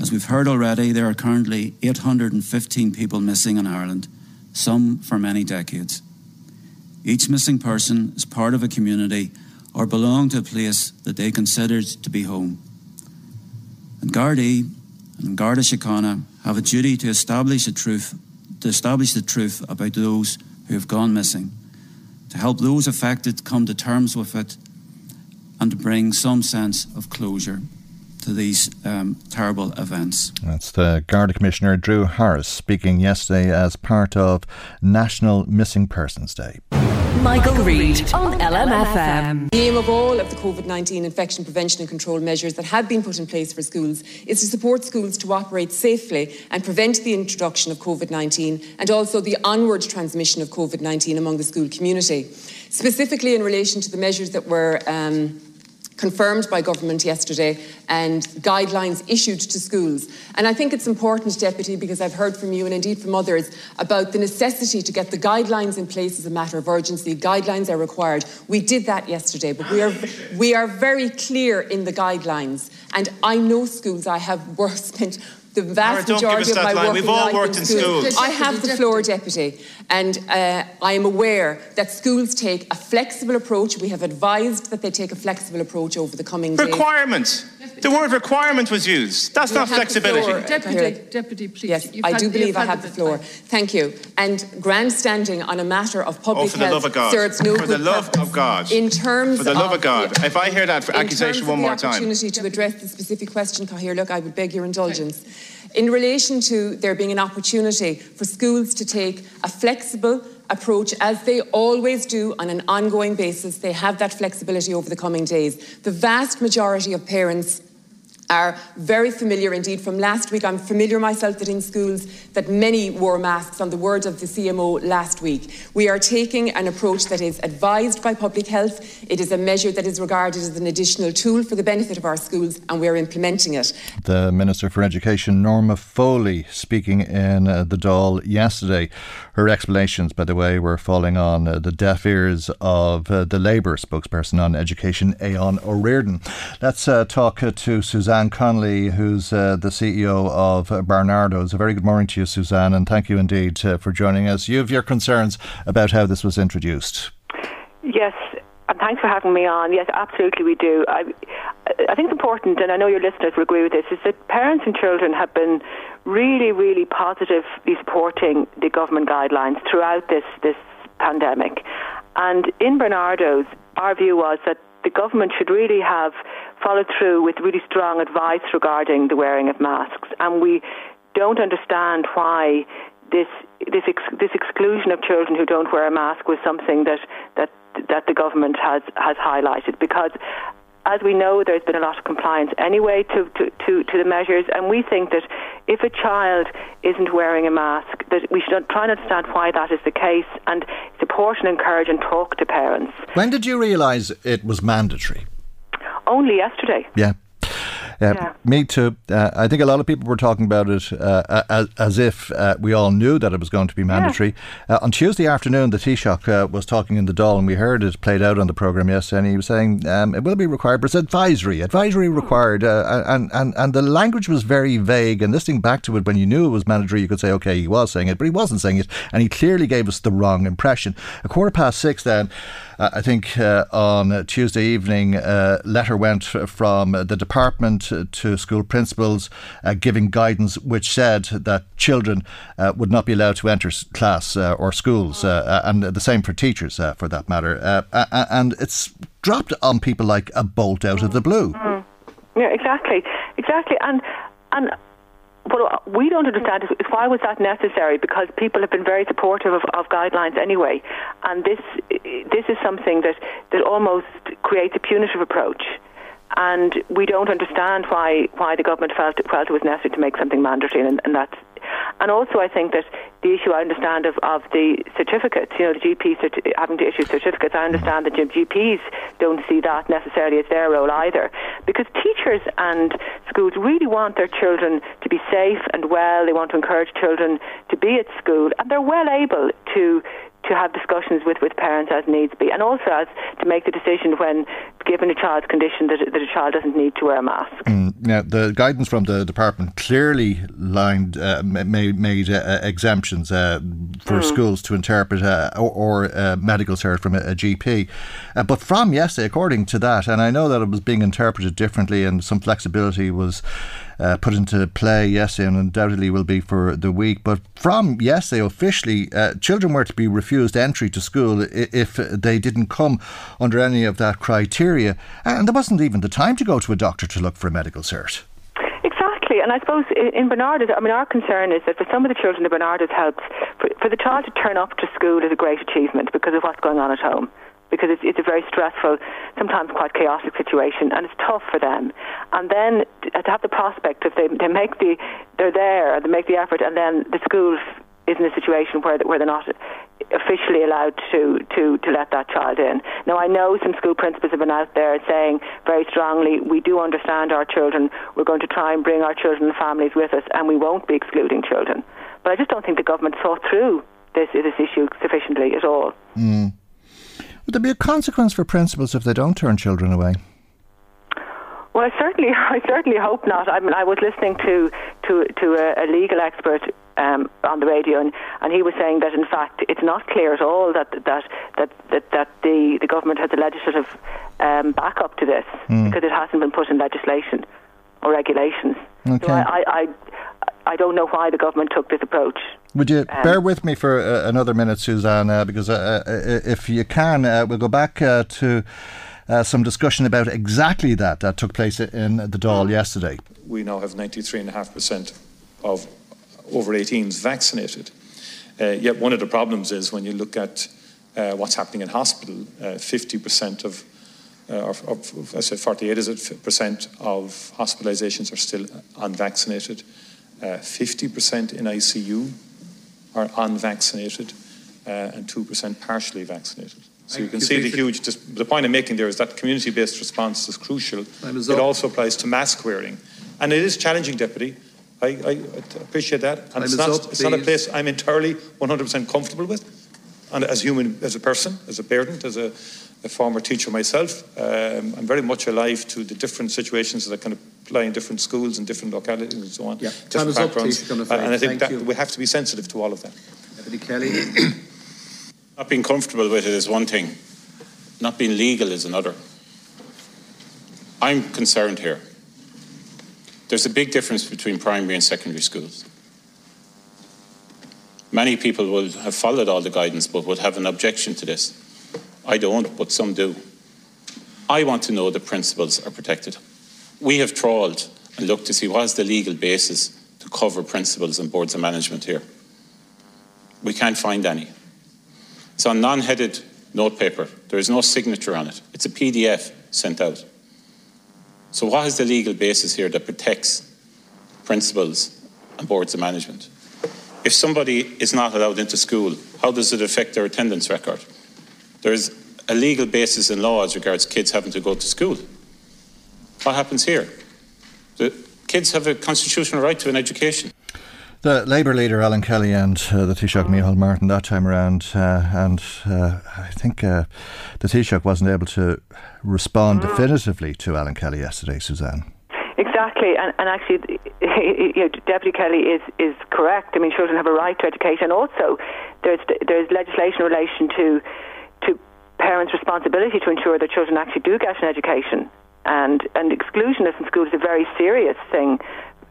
As we've heard already, there are currently 815 people missing in Ireland, some for many decades. Each missing person is part of a community or belong to a place that they considered to be home. And Gardaí and Garda Síochána have a duty to establish the truth, to establish the truth about those who have gone missing, to help those affected come to terms with it, and to bring some sense of closure to these um, terrible events. That's the Garda Commissioner Drew Harris speaking yesterday as part of National Missing Persons Day. Michael, Reade on LMFM. The aim of all of the COVID 19 infection prevention and control measures that have been put in place for schools is to support schools to operate safely and prevent the introduction of COVID 19 and also the onward transmission of COVID 19 among the school community. Specifically, in relation to the measures that were um, confirmed by government yesterday and guidelines issued to schools. And I think it's important, Deputy, because I've heard from you and indeed from others about the necessity to get the guidelines in place as a matter of urgency. Guidelines are required. We did that yesterday, but we are, we are very clear in the guidelines. And I know schools, I have spent the vast Mara, majority of my work We've all worked in schools. schools. I have the floor, Deputy, and uh, I am aware that schools take a flexible approach. We have advised that they take a flexible approach over the coming days. Requirement. The word requirement was used. That's You not flexibility. Deputy, Deputy, please. Yes, You've I had- do believe you've I have the floor. time. Thank you. And grandstanding on a matter of public Oh, for the health love of God. serves no For the good love purpose. of God. In terms of. For the love of the- God. If I hear that in accusation terms one of more the time. opportunity to address the specific question, Cahir, look, I would beg your indulgence. In relation to there being an opportunity for schools to take a flexible approach, as they always do on an ongoing basis, they have that flexibility over the coming days. The vast majority of parents are very familiar indeed from last week. I'm familiar myself that in schools that many wore masks on the word of the CMO last week. We are taking an approach that is advised by public health. It is a measure that is regarded as an additional tool for the benefit of our schools and we are implementing it. The Minister for Education, Norma Foley, speaking in uh, the Dáil yesterday. Her explanations, by the way, were falling on uh, the deaf ears of uh, the Labour spokesperson on education, Aodhán Ó Ríordáin. Let's uh, talk uh, to Suzanne Connolly, who's uh, the CEO of Barnardo's. A very good morning to you, Suzanne, and thank you indeed uh, for joining us. You have your concerns about how this was introduced. Yes, and thanks for having me on. Yes, absolutely, we do. I, I think it's important, and I know your listeners will agree with this, is that parents and children have been really, really positively supporting the government guidelines throughout this this pandemic. And in Barnardo's, our view was that the government should really have followed through with really strong advice regarding the wearing of masks. And we don't understand why this this ex- this exclusion of children who don't wear a mask was something that that that the government has has highlighted because as we know, there's been a lot of compliance anyway to, to, to, to the measures, and we think that if a child isn't wearing a mask, that we should try and understand why that is the case and support and encourage and talk to parents. When did you realise it was mandatory? Only yesterday. Yeah. Uh, Me too. Uh, I think a lot of people were talking about it uh, as, as, if uh, we all knew that it was going to be mandatory. Yeah. on Tuesday afternoon, the Taoiseach uh, was talking in the Dáil, and we heard it played out on the programme yesterday, and he was saying um, it will be required, but it's advisory, advisory required. Uh, and, and, and the language was very vague, and listening back to it, when you knew it was mandatory, you could say, okay, he was saying it, but he wasn't saying it, and he clearly gave us the wrong impression. A quarter past six then, uh, I think on Tuesday evening, a letter went from the department to school principals uh, giving guidance which said that children uh, would not be allowed to enter class uh, or schools, and the same for teachers for that matter. and it's dropped on people like a bolt out of the blue. Mm. Yeah, exactly, exactly, and and. What uh, we don't understand is why was that necessary? Because people have been very supportive of, of guidelines anyway, and this this is something that, that almost creates a punitive approach and we don't understand why why the government felt it, felt it was necessary to make something mandatory, and, and that's and also I think that the issue I understand of, of the certificates, you know, the GPs having to issue certificates, I understand that GPs don't see that necessarily as their role either, because teachers and schools really want their children to be safe and well. They want to encourage children to be at school, and they're well able to to have discussions with, with parents as needs be, and also as to make the decision when, given a child's condition, that, that a child doesn't need to wear a mask. Mm, now, the guidance from the department clearly lined uh, made, made uh, exemptions uh, for mm. schools to interpret uh, or, or uh, medical cert from a, a GP. Uh, but from yesterday, according to that, and I know that it was being interpreted differently, and some flexibility was. Uh, put into play yesterday and undoubtedly will be for the week. But from yesterday, officially, uh, children were to be refused entry to school if they didn't come under any of that criteria. And there wasn't even the time to go to a doctor to look for a medical cert. Exactly. and I suppose in Barnardo's, I mean, our concern is that for some of the children, the Barnardo's helps for, for the child to turn up to school is a great achievement because of what's going on at home. Because it's, it's a very stressful, sometimes quite chaotic situation, and it's tough for them. And then to have the prospect of they they make the they're there, they make the effort, and then the school is in a situation where where they're not officially allowed to, to, to let that child in. Now, I know some school principals have been out there saying very strongly, we do understand our children, we're going to try and bring our children and families with us, and we won't be excluding children. But I just don't think the government thought through this, this issue sufficiently at all. Mm. Would there be a consequence for principals if they don't turn children away? Well, I certainly, I certainly hope not. I mean, I was listening to to to a, a legal expert um, on the radio, and, and he was saying that in fact it's not clear at all that that that that, that the the government has a legislative um, backup to this mm. because it hasn't been put in legislation or regulations. Okay. So I, I, I I don't know why the government took this approach. Would you um, bear with me for uh, another minute, Suzanne? Uh, because uh, uh if you can, uh, we'll go back uh, to some discussion about exactly that that took place in the Dáil yesterday. We now have 93.5% of over 18s vaccinated. Uh, yet one of the problems is when you look at uh, what's happening in hospital, uh, 50% of, uh, of, of, I said 48 is it, percent of hospitalizations are still unvaccinated. 50% uh, in ICU are unvaccinated uh, and 2% partially vaccinated. So you can see the huge. The point I'm making there is that community-based response is crucial. It also applies to mask wearing, and it is challenging, deputy. I, I appreciate that. And it's not, up, it's not a place I'm entirely 100% comfortable with. And as human, as a person, as a parent, as a, a former teacher myself, um, I'm very much alive to the different situations that kind of apply in different schools and different localities and so on. Yeah, different backgrounds. Up, and I think Thank that you. we have to be sensitive to all of that. Deputy Kelly. Not being comfortable with it is one thing. Not being legal is another. I'm concerned here there's a big difference between primary and secondary schools. Many people will have followed all the guidance but would have an objection to this. I don't, but some do. I want to know the principals are protected. We have trawled and looked to see what is the legal basis to cover principals and boards of management here. We can't find any. It's on non headed notepaper. There is no signature on it. It's a PDF sent out. So, what is the legal basis here that protects principals and boards of management? If somebody is not allowed into school, how does it affect their attendance record? There is a legal basis in law as regards kids having to go to school. What happens here? The kids have a constitutional right to an education. The Labour leader Alan Kelly and uh, the Taoiseach Micheál Martin that time around, uh, and uh, I think uh, the Taoiseach wasn't able to respond definitively to Alan Kelly yesterday, Suzanne. Exactly, and, and actually, you know, Deputy Kelly is, is correct. I mean, children have a right to education. And also, there's there's legislation in relation to to parents' responsibility to ensure that children actually do get an education. And and exclusionism in school is a very serious thing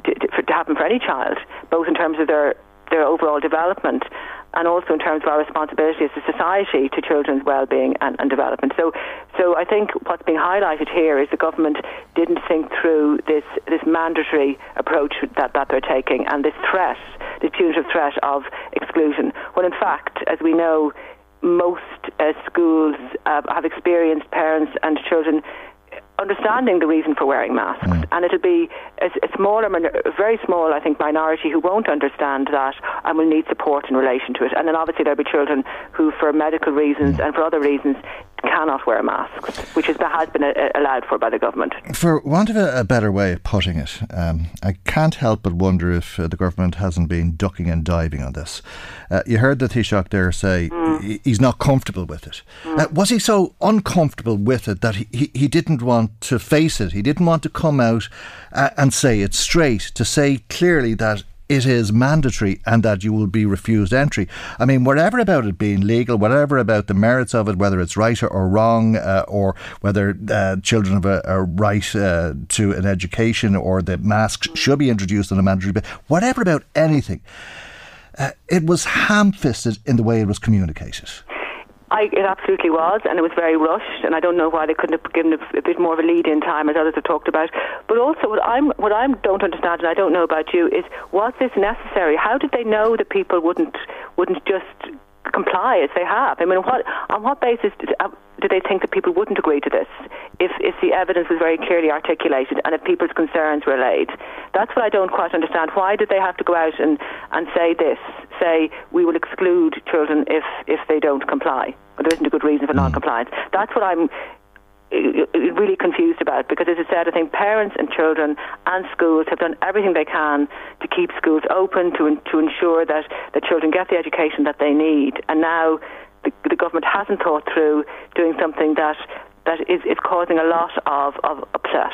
to, to, to happen for any child, both in terms of their their overall development and also in terms of our responsibility as a society to children's well-being and, and, development. So, so I think what's being highlighted here is the government didn't think through this this mandatory approach that, that they're taking and this threat, this punitive threat of exclusion. When in fact, as we know, most uh, schools uh, have experienced parents and children understanding the reason for wearing masks. Mm. And it'll be a, a smaller, a very small, I think, minority who won't understand that and will need support in relation to it. And then obviously there'll be children who, for medical reasons mm. and for other reasons, cannot wear masks, which is, has been a, uh, allowed for by the government. For want of a, a better way of putting it, um, I can't help but wonder if uh, the government hasn't been ducking and diving on this. Uh, you heard the Taoiseach there say mm. he's not comfortable with it. Mm. Uh, was he so uncomfortable with it that he, he, he, didn't want to face it? He didn't want to come out uh, and say it straight, to say clearly that it is mandatory and that you will be refused entry. I mean, whatever about it being legal, whatever about the merits of it, whether it's right or wrong, uh, or whether uh, children have a, a right uh, to an education or that masks should be introduced on a mandatory basis, whatever about anything, uh, it was ham fisted in the way it was communicated. I, it absolutely was, and it was very rushed, and I don't know why they couldn't have given a, a bit more of a lead in time, as others have talked about. But also, what I'm what I don't understand, and I don't know about you, is was this necessary? How did they know that people wouldn't wouldn't just comply as they have? I mean, what on what basis did, uh, do they think that people wouldn't agree to this if if the evidence was very clearly articulated and if people's concerns were laid? That's what I don't quite understand. Why did they have to go out and and say this? Say we will exclude children if if they don't comply. Or there isn't a good reason for non-compliance. That's what I'm really confused about because, as I said, I think parents and children and schools have done everything they can to keep schools open to to ensure that the children get the education that they need. And now the, the government hasn't thought through doing something that that is, is causing a lot of, of upset.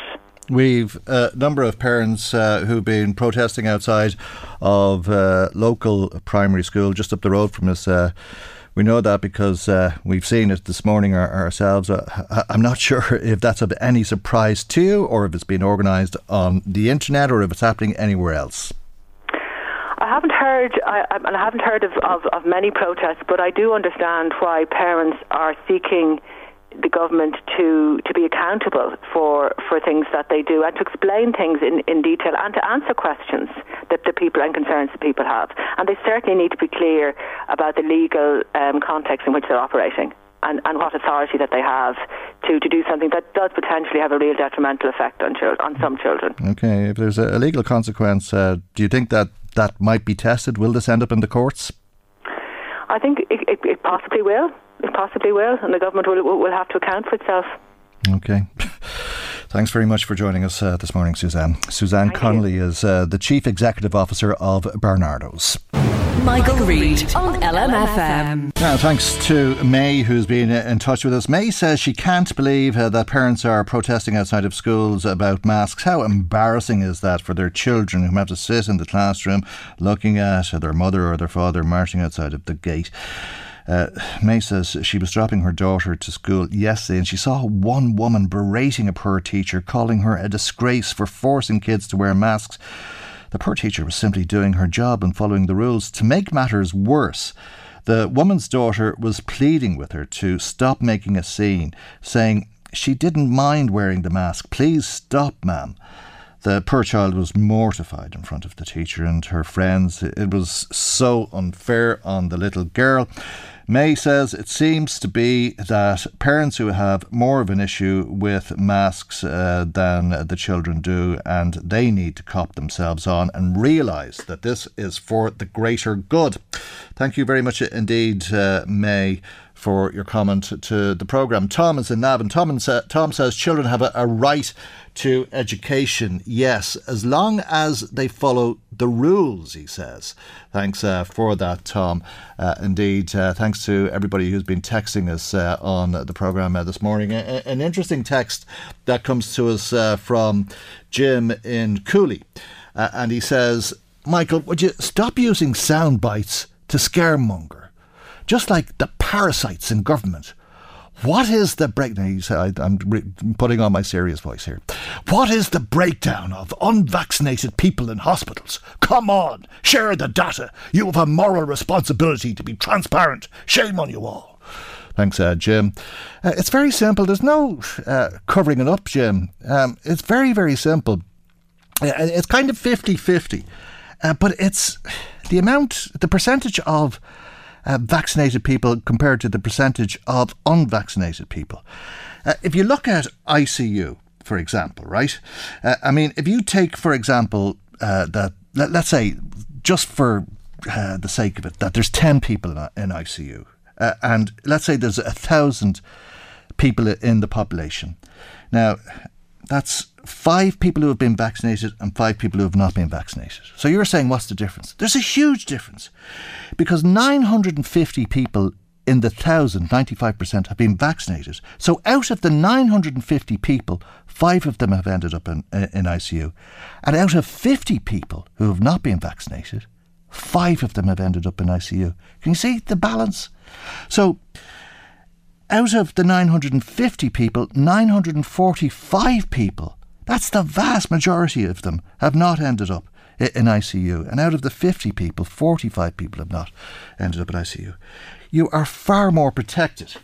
We've a number of parents uh, who've been protesting outside of uh, local primary school just up the road from us. We know that because uh, we've seen it this morning our, ourselves. Uh, I'm not sure if that's of any surprise to you or if it's been organised on the internet or if it's happening anywhere else. I haven't heard, I, I haven't heard of, of, of many protests, but I do understand why parents are seeking the government to, to be accountable for, for things that they do and to explain things in, in detail and to answer questions that the people and concerns that people have. And they certainly need to be clear about the legal um, context in which they're operating. And, and what authority that they have to, to do something that does potentially have a real detrimental effect on on some children. Okay, if there's a, legal consequence, uh, do you think that that might be tested? Will this end up in the courts? I think it, it, it possibly will. It possibly will, and the government will, will have to account for itself. Okay. Thanks very much for joining us uh, this morning, Suzanne. Suzanne Thank Connolly you. is uh, the Chief Executive Officer of Barnardo's. Michael, Reade on LMFM. Now, thanks to May, who's been in touch with us. May says she can't believe uh, that parents are protesting outside of schools about masks. How embarrassing is that for their children who have to sit in the classroom looking at their mother or their father marching outside of the gate? Uh, May says she was dropping her daughter to school yesterday and she saw one woman berating a poor teacher, calling her a disgrace for forcing kids to wear masks. The poor teacher was simply doing her job and following the rules. To make matters worse, the woman's daughter was pleading with her to stop making a scene, saying she didn't mind wearing the mask. Please stop, ma'am. The poor child was mortified in front of the teacher and her friends. It was so unfair on the little girl. May says it seems to be that parents who have more of an issue with masks uh, than the children do, and they need to cop themselves on and realise that this is for the greater good. Thank you very much indeed, uh, May for your comment to the programme. Tom is in Navan. Tom, Tom says children have a, a, right to education, yes, as long as they follow the rules, he says. Thanks uh, for that, Tom. Uh, indeed, uh, thanks to everybody who's been texting us uh, on the programme uh, this morning. A- an interesting text that comes to us uh, from Jim in Cooley. and he says, Michael, would you stop using sound bites to scaremonger? Just like the parasites in government. What is the breakdown? I'm putting on my serious voice here. What is the breakdown of unvaccinated people in hospitals? Come on, share the data. You have a moral responsibility to be transparent. Shame on you all. Thanks, uh, Jim. Uh, it's very simple. There's no uh, covering it up, Jim. Um, it's very, very simple. Uh, it's kind of 50 50. Uh, but it's the amount, the percentage of uh, vaccinated people compared to the percentage of unvaccinated people. Uh, if you look at ICU, for example, right? Uh, I mean, if you take, for example, uh, that let, us say, just for uh, the sake of it, that there's 10 people in, in ICU, uh, and let's say there's a thousand people in the population. Now, that's five people who have been vaccinated and five people who have not been vaccinated. So you're saying, what's the difference? There's a huge difference because 950 people in the thousand, 95% have been vaccinated. So out of the 950 people, five of them have ended up in, in ICU. And out of 50 people who have not been vaccinated, five of them have ended up in ICU. Can you see the balance? So out of the 950 people, 945 people, that's the vast majority of them, have not ended up in ICU. And out of the 50 people, 45 people have not ended up in ICU. You are far more protected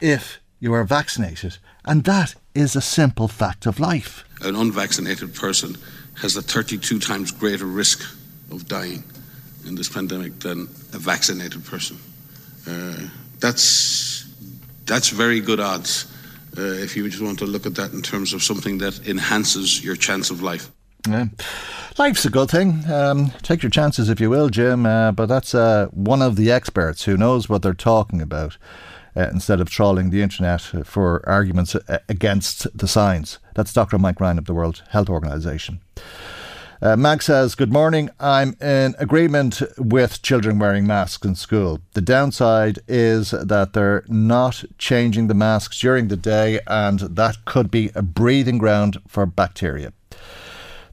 if you are vaccinated. And that is a simple fact of life. An unvaccinated person has a 32 times greater risk of dying in this pandemic than a vaccinated person. Uh, that's, that's very good odds uh, if you just want to look at that in terms of something that enhances your chance of life. Yeah. Life's a good thing. Um, take your chances if you will, Jim, uh, but that's uh, one of the experts who knows what they're talking about. Uh, instead of trawling the internet for arguments uh, against the science. That's Dr. Mike Ryan of the World Health Organization. Uh, Mag says, Good morning. I'm in agreement with children wearing masks in school. The downside is that they're not changing the masks during the day, and that could be a breathing ground for bacteria.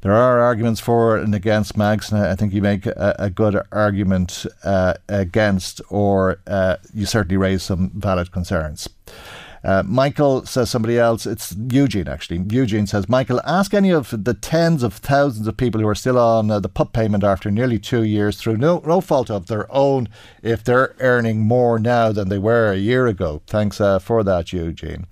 There are arguments for and against mags, and I think you make a, a good argument uh, against, or uh, you certainly raise some valid concerns. Uh, Michael says somebody else. It's Eugene actually. Eugene says, Michael, ask any of the tens of thousands of people who are still on uh, the PUP payment after nearly two years through no no fault of their own if they're earning more now than they were a year ago. Thanks uh, for that, Eugene.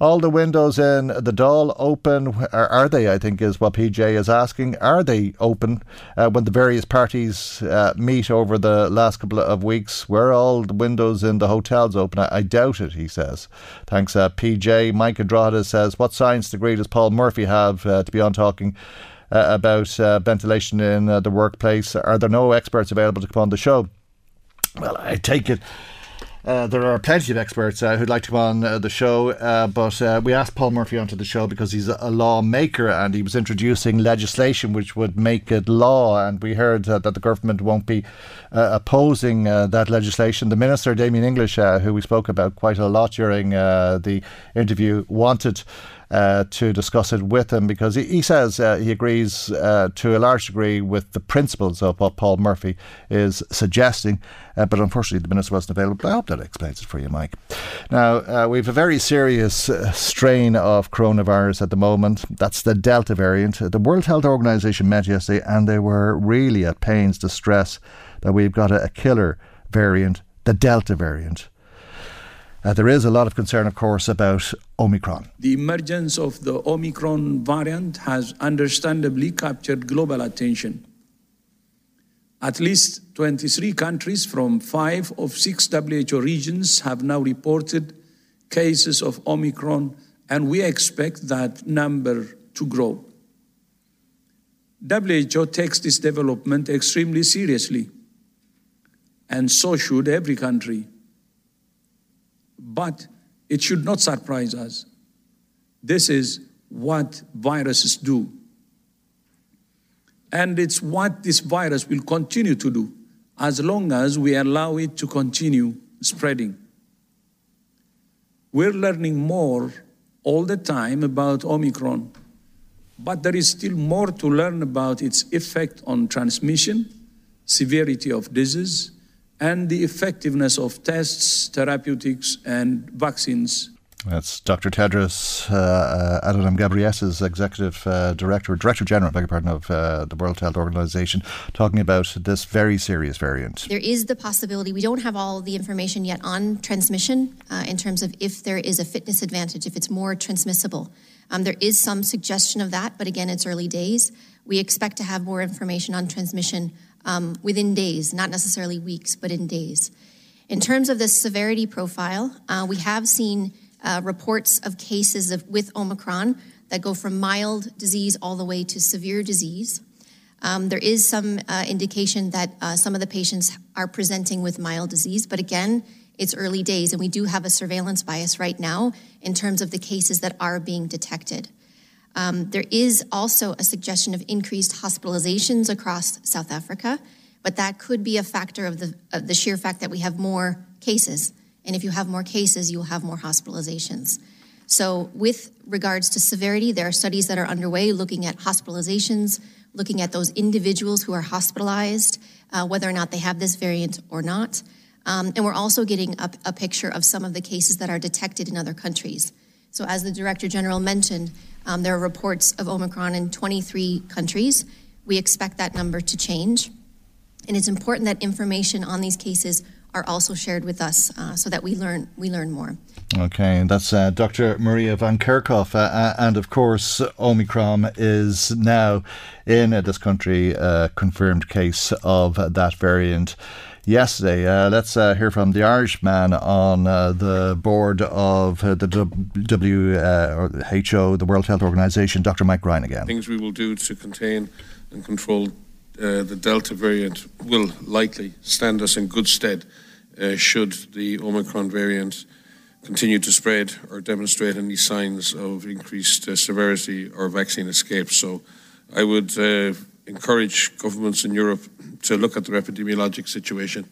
All the windows in the Dáil open. Are, they? I think is what PJ is asking. Are they open uh, when the various parties uh, meet over the last couple of weeks? Were all the windows in the hotels open? I, I doubt it. He says. Uh, PJ. Mike Andrade says, What science degree does Paul Murphy have uh, to be on talking uh, about uh, ventilation in uh, the workplace? Are there no experts available to come on the show? Well, I take it uh, there are plenty of experts uh, who'd like to come on uh, the show, uh, but uh, we asked Paul Murphy onto the show because he's a lawmaker and he was introducing legislation which would make it law. And we heard that the government won't be opposing that legislation. The Minister, Damien English, who we spoke about quite a lot during the interview, wanted uh, to discuss it with him because he, he says uh, he agrees uh, to a large degree with the principles of what Paul Murphy is suggesting, uh, but unfortunately the minister wasn't available. I hope that explains it for you, Mike. Now, uh, we have a very serious strain of coronavirus at the moment. That's the Delta variant. The World Health Organization met yesterday and they were really at pains to stress that we've got a, a killer variant, the Delta variant. Uh, there is a lot of concern, of course, about Omicron. The emergence of the Omicron variant has understandably captured global attention. At least 23 countries from five of six WHO regions have now reported cases of Omicron, and we expect that number to grow. WHO takes this development extremely seriously, and so should every country. But it should not surprise us. This is what viruses do. And it's what this virus will continue to do as long as we allow it to continue spreading. We're learning more all the time about Omicron, but there is still more to learn about its effect on transmission, severity of disease, and the effectiveness of tests, therapeutics, and vaccines. That's Dr. Tedros uh, Adhanom Ghebreyesus, Executive uh, Director, Director General, beg your pardon, of uh, the World Health Organization, talking about this very serious variant. There is the possibility, we don't have all the information yet on transmission uh, in terms of if there is a fitness advantage, if it's more transmissible. Um, there is some suggestion of that, but again, it's early days. We expect to have more information on transmission um, within days, not necessarily weeks, but in days. In terms of the severity profile, uh, we have seen uh, reports of cases of, with Omicron that go from mild disease all the way to severe disease. Um, there is some uh, indication that uh, some of the patients are presenting with mild disease, but again, it's early days, and we do have a surveillance bias right now in terms of the cases that are being detected. Um, there is also a suggestion of increased hospitalizations across South Africa, but that could be a factor of the, of the sheer fact that we have more cases. And if you have more cases, you will have more hospitalizations. So, with regards to severity, there are studies that are underway looking at hospitalizations, looking at those individuals who are hospitalized, uh, whether or not they have this variant or not. Um, and we're also getting a, a picture of some of the cases that are detected in other countries. So, as the Director General mentioned, um, there are reports of Omicron in 23 countries. We expect that number to change. And it's important that information on these cases are also shared with us uh, so that we learn we learn more. Okay, and that's uh, Dr. Maria Van Kerkhove. Uh, uh, and of course, Omicron is now in uh, this country a confirmed case of that variant yesterday. Uh, let's uh, hear from the Irishman on uh, the board of the WHO, the World Health Organization, Dr. Mike Ryan again. Things we will do to contain and control the Delta variant will likely stand us in good stead should the Omicron variant continue to spread or demonstrate any signs of increased uh, severity or vaccine escape. So I would uh, encourage governments in Europe to look at their epidemiologic situation,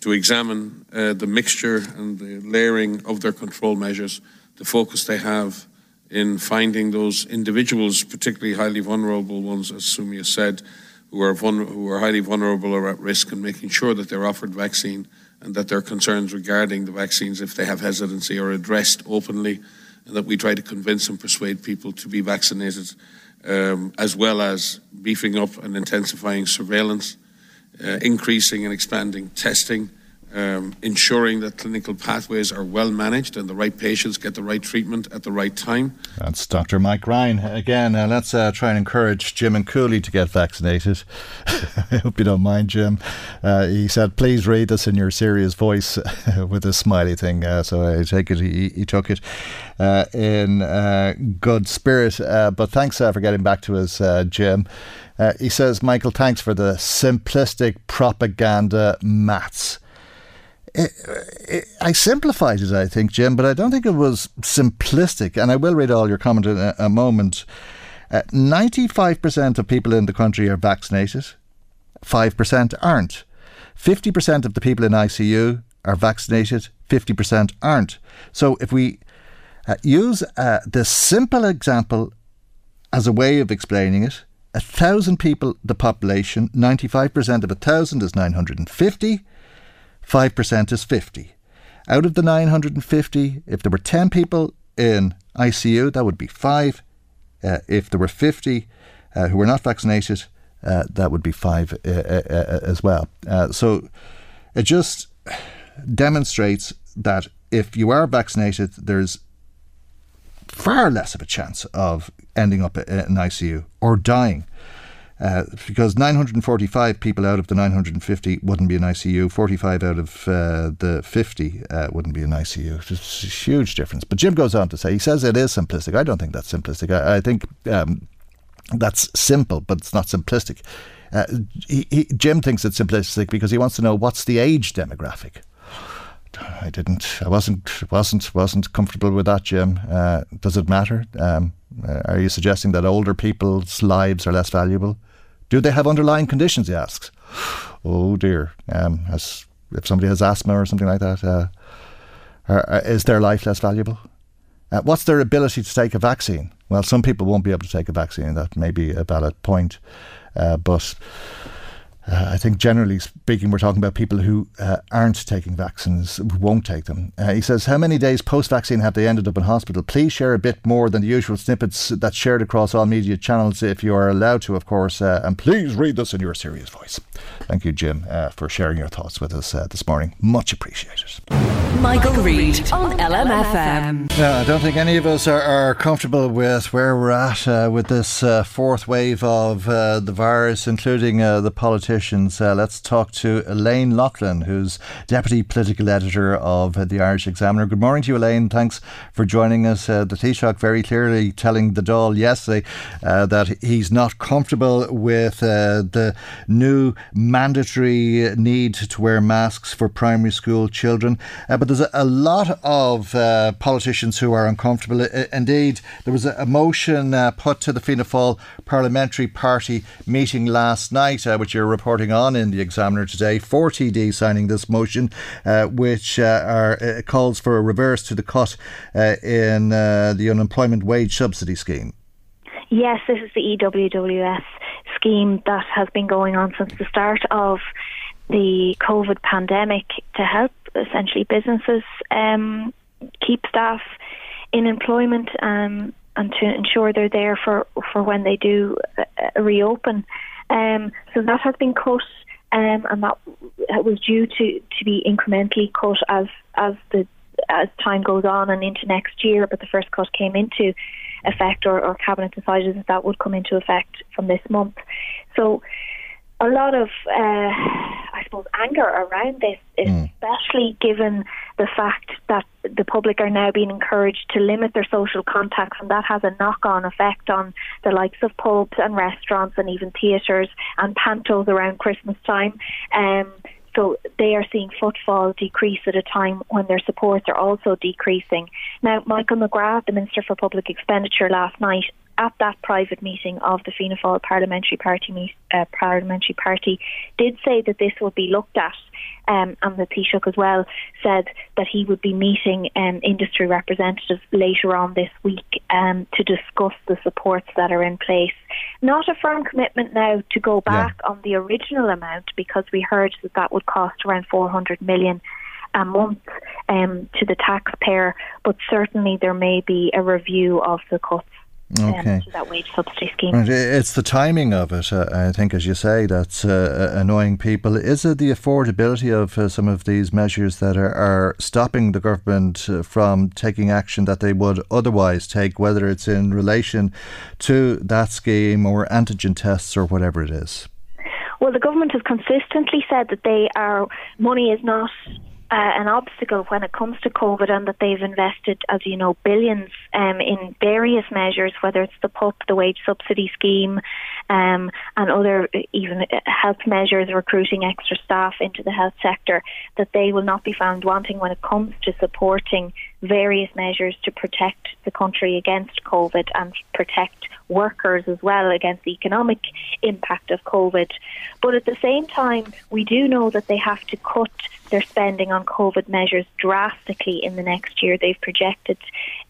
to examine uh, the mixture and the layering of their control measures, the focus they have in finding those individuals, particularly highly vulnerable ones, as Soumya said, who are, who are highly vulnerable or at risk, and making sure that they're offered vaccine and that their concerns regarding the vaccines, if they have hesitancy, are addressed openly, and that we try to convince and persuade people to be vaccinated, um, as well as beefing up and intensifying surveillance, uh, increasing and expanding testing, um, ensuring that clinical pathways are well managed and the right patients get the right treatment at the right time. That's Dr. Mike Ryan. Again, uh, let's uh, try and encourage Jim and Cooley to get vaccinated. I hope you don't mind, Jim. Uh, he said, please read this in your serious voice with a smiley thing. Uh, so I take it he, he took it uh, in uh, good spirit. but thanks for getting back to us, Jim. he says, Michael, thanks for the simplistic propaganda maths. I simplified it, I think, Jim, but I don't think it was simplistic. And I will read all your comment in a, a moment. Uh, 95% of people in the country are vaccinated, 5% aren't. 50% of the people in ICU are vaccinated, 50% aren't. So if we uh, use uh, this simple example as a way of explaining it, a thousand people, the population, 95% of a thousand is 950. 5% is 50. Out of the 950, if there were 10 people in ICU, that would be 5. Uh, if there were 50 uh, who were not vaccinated, uh, that would be 5 uh, uh, uh, as well. so it just demonstrates that if you are vaccinated, there's far less of a chance of ending up in ICU or dying. Uh, because 945 people out of the 950 wouldn't be in ICU, 45 out of uh, the 50 uh, wouldn't be in ICU. It's a huge difference. But Jim goes on to say, he says it is simplistic. I don't think that's simplistic. I, I think um, that's simple, but it's not simplistic. Uh, he, he, Jim thinks it's simplistic because he wants to know what's the age demographic. I didn't. I wasn't. wasn't wasn't comfortable with that, Jim. Uh, does it matter? Um, are you suggesting that older people's lives are less valuable? Do they have underlying conditions? He asks. Oh dear. Um, as, if somebody has asthma or something like that, uh, is their life less valuable? Uh, what's their ability to take a vaccine? Well, some people won't be able to take a vaccine. That may be a valid point, uh, but uh, I think generally speaking, we're talking about people who uh, aren't taking vaccines, who won't take them. Uh, he says, How many days post vaccine have they ended up in hospital? Please share a bit more than the usual snippets that's shared across all media channels if you are allowed to, of course. Uh, and please read this in your serious voice. Thank you, Jim, uh, for sharing your thoughts with us uh, this morning. Much appreciated. Michael, Reade on LMFM. Yeah, I don't think any of us are, are comfortable with where we're at with this fourth wave of the virus, including the politicians politicians. Uh, let's talk to Elaine Loughlin, who's Deputy Political Editor of uh, the Irish Examiner. Good morning to you, Elaine. Thanks for joining us. Uh, the Taoiseach very clearly telling the Dáil yesterday uh, that he's not comfortable with uh, the new mandatory need to wear masks for primary school children. Uh, but there's a, lot of politicians who are uncomfortable. indeed, there was a, motion put to the Fianna Fáil parliamentary party meeting last night, which you're reporting on in the Examiner today. Four TD signing this motion, uh, which uh, are, uh, calls for a reverse to the cut uh, in uh, the unemployment wage subsidy scheme. Yes, this is the EWSS scheme that has been going on since the start of the COVID pandemic to help essentially businesses um, keep staff in employment um, and to ensure they're there for, for when they do reopen. Um, so that has been cut, um, and that was due to, to be incrementally cut as as the as time goes on and into next year. But the first cut came into effect, or, or cabinet decided that that would come into effect from this month. So a lot of, uh, I suppose, anger around this, especially given the fact that the public are now being encouraged to limit their social contacts, and that has a knock-on effect on the likes of pubs and restaurants and even theatres and pantos around Christmas time. Um, so they are seeing footfall decrease at a time when their supports are also decreasing. Now, Michael McGrath, the Minister for Public Expenditure, last night at that private meeting of the Fianna Fáil Parliamentary Party uh, Parliamentary Party did say that this would be looked at, um, and the Taoiseach as well said that he would be meeting um, industry representatives later on this week um, to discuss the supports that are in place. Not a firm commitment now to go back on the original amount because we heard that that would cost around 400 million a month um, to the taxpayer, but certainly there may be a review of the cuts Okay. um, that wage subsidy scheme. Right, It's the timing of it, uh, I think, as you say, that's uh, annoying people. Is it the affordability of uh, some of these measures that are, are stopping the government uh, from taking action that they would otherwise take, whether it's in relation to that scheme or antigen tests or whatever it is? Well, the government has consistently said that they are money is not uh, an obstacle when it comes to COVID, and that they've invested, as you know, billions um, in various measures, whether it's the PUP, the wage subsidy scheme, um, and other even uh, health measures, recruiting extra staff into the health sector. That they will not be found wanting when it comes to supporting various measures to protect the country against COVID and protect workers as well against the economic impact of COVID. But at the same time, we do know that they have to cut their spending on COVID measures drastically in the next year. They've projected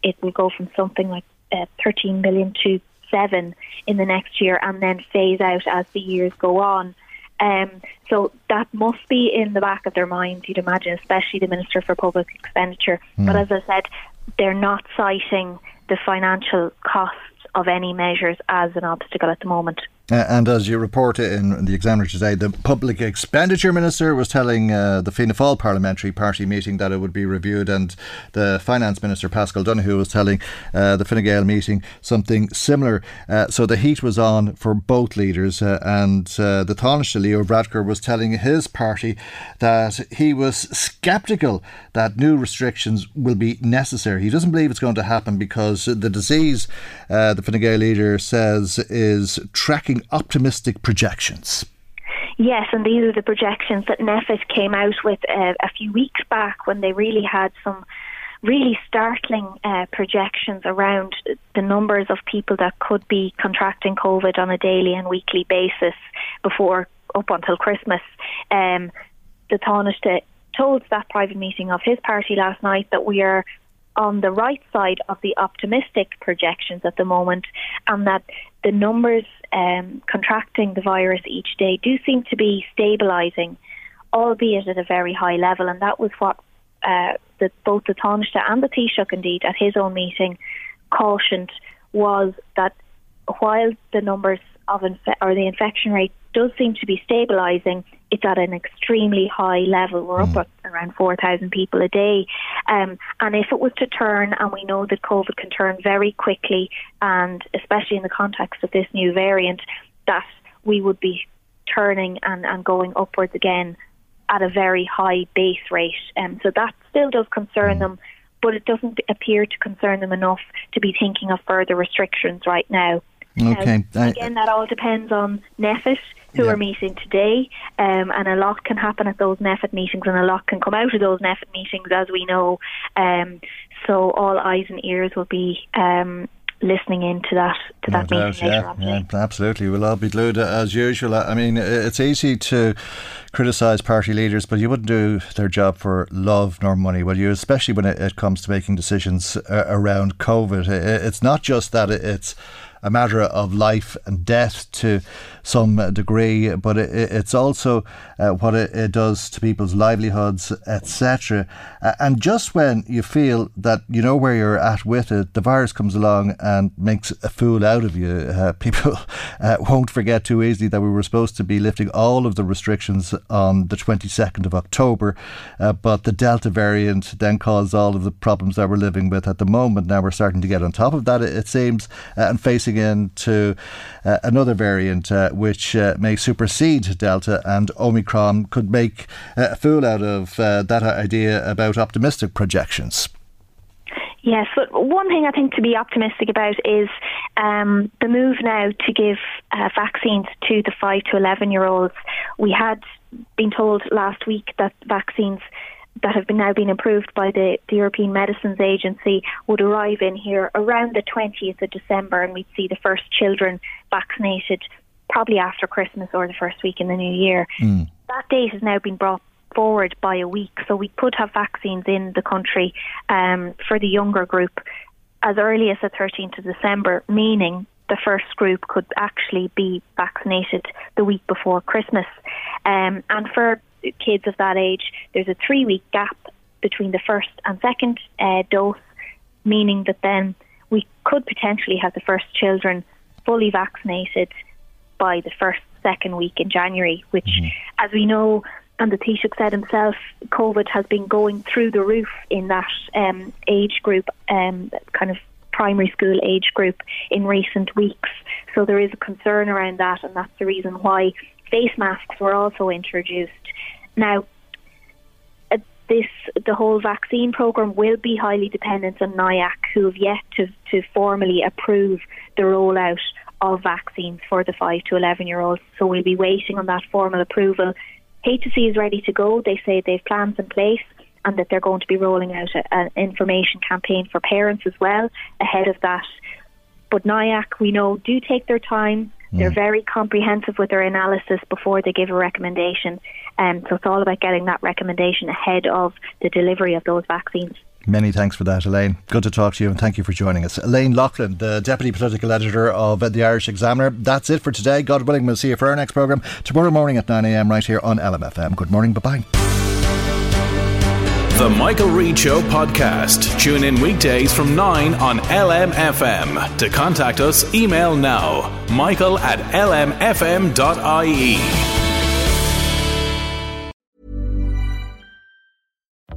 it will go from something like uh, 13 billion to 7 in the next year and then phase out as the years go on. Um, so that must be in the back of their minds, you'd imagine, especially the Minister for Public Expenditure. Hmm. But as I said, they're not citing the financial costs of any measures as an obstacle at the moment. Uh, and as you report in the Examiner today, the Public Expenditure Minister was telling uh, the Fianna Fáil Parliamentary Party meeting that it would be reviewed, and the Finance Minister Paschal Donohoe was telling uh, the Fine Gael meeting something similar. Uh, so the heat was on for both leaders, uh, and uh, the Taoiseach Leo Varadkar was telling his party that he was sceptical that new restrictions will be necessary. He doesn't believe it's going to happen because the disease, the Fine Gael leader says, is tracking optimistic projections. Yes, and these are the projections that NPHET came out with uh, a few weeks back when they really had some really startling uh, projections around the numbers of people that could be contracting COVID on a daily and weekly basis before up until Christmas. Um, the Taoiseach told that private meeting of his party last night that we are on the right side of the optimistic projections at the moment, and that the numbers um, contracting the virus each day do seem to be stabilising, albeit at a very high level. And that was what uh, the, both the Taoiseach and the Taoiseach, indeed, at his own meeting, cautioned was that while the numbers of infe- or the infection rate does seem to be stabilising, it's at an extremely high level. We're up at around 4,000 people a day. Um, and if it was to turn, and we know that COVID can turn very quickly, and especially in the context of this new variant, that we would be turning and, and going upwards again at a very high base rate. Um, so that still does concern them, but it doesn't appear to concern them enough to be thinking of further restrictions right now. Okay. Now, again, that all depends on NPHET, who Yeah. are meeting today, um, and a lot can happen at those NPHET meetings, and a lot can come out of those NPHET meetings, as we know. Um, so all eyes and ears will be um, listening into that to No that meeting doubt, later yeah, yeah, absolutely. We'll all be glued uh, as usual. I mean, it's easy to criticise party leaders, but you wouldn't do their job for love nor money, will you? Especially when it, it comes to making decisions uh, around COVID. I- It's not just that it- it's a matter of life and death to some degree, but it, it's also uh, what it, it, does to people's livelihoods, etc. Uh, and just when you feel that you know where you're at with it, the virus comes along and makes a fool out of you. Uh, people uh, won't forget too easily that we were supposed to be lifting all of the restrictions on the 22nd of October, uh, but the Delta variant then caused all of the problems that we're living with at the moment. Now we're starting to get on top of that, it, it seems, uh, and facing into another variant which uh, may supersede Delta and Omicron could make uh, a fool out of uh, that idea about optimistic projections. Yes, but one thing I think to be optimistic about is um, the move now to give uh, vaccines to the 5 to 11 year olds. We had been told last week that vaccines that have been now been approved by the, the, European Medicines Agency would arrive in here around the 20th of December, and we'd see the first children vaccinated probably after Christmas or the first week in the new year. Mm. That date has now been brought forward by a week, so we could have vaccines in the country um, for the younger group as early as the 13th of December, meaning the first group could actually be vaccinated the week before Christmas. Um, and for kids of that age, there's a three week gap between the first and second uh, dose, meaning that then we could potentially have the first children fully vaccinated by the first, second week in January, which, mm-hmm. as we know, and the Taoiseach said himself, COVID has been going through the roof in that um, age group, um, kind of primary school age group in recent weeks. So there is a concern around that, and that's the reason why face masks were also introduced. Now, uh, this the whole vaccine program will be highly dependent on NIAC, who have yet to, to formally approve the rollout of vaccines for the 5 to 11 year olds. So we'll be waiting on that formal approval. HSE is ready to go. They say they've plans in place and that they're going to be rolling out an information campaign for parents as well ahead of that. But NIAC, we know, do take their time. They're mm. very comprehensive with their analysis before they give a recommendation. Um, so it's all about getting that recommendation ahead of the delivery of those vaccines. Many thanks for that, Elaine. Good to talk to you and thank you for joining us. Elaine Loughlin, the Deputy Political Editor of the Irish Examiner. That's it for today. God willing, we'll see you for our next programme tomorrow morning at 9am right here on LMFM. Good morning. Bye bye. The Michael Reade Show podcast. Tune in weekdays from 9 on LMFM. To contact us, email now michael at lmfm.ie.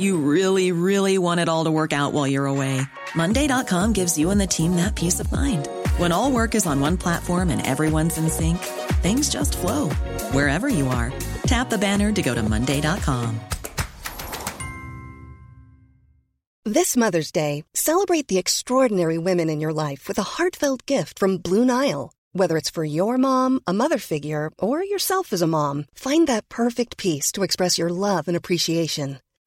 You really, really want it all to work out while you're away. Monday.com gives you and the team that peace of mind. When all work is on one platform and everyone's in sync, things just flow wherever you are. Tap the banner to go to Monday.com. This Mother's Day, celebrate the extraordinary women in your life with a heartfelt gift from Blue Nile. Whether it's for your mom, a mother figure, or yourself as a mom, find that perfect piece to express your love and appreciation.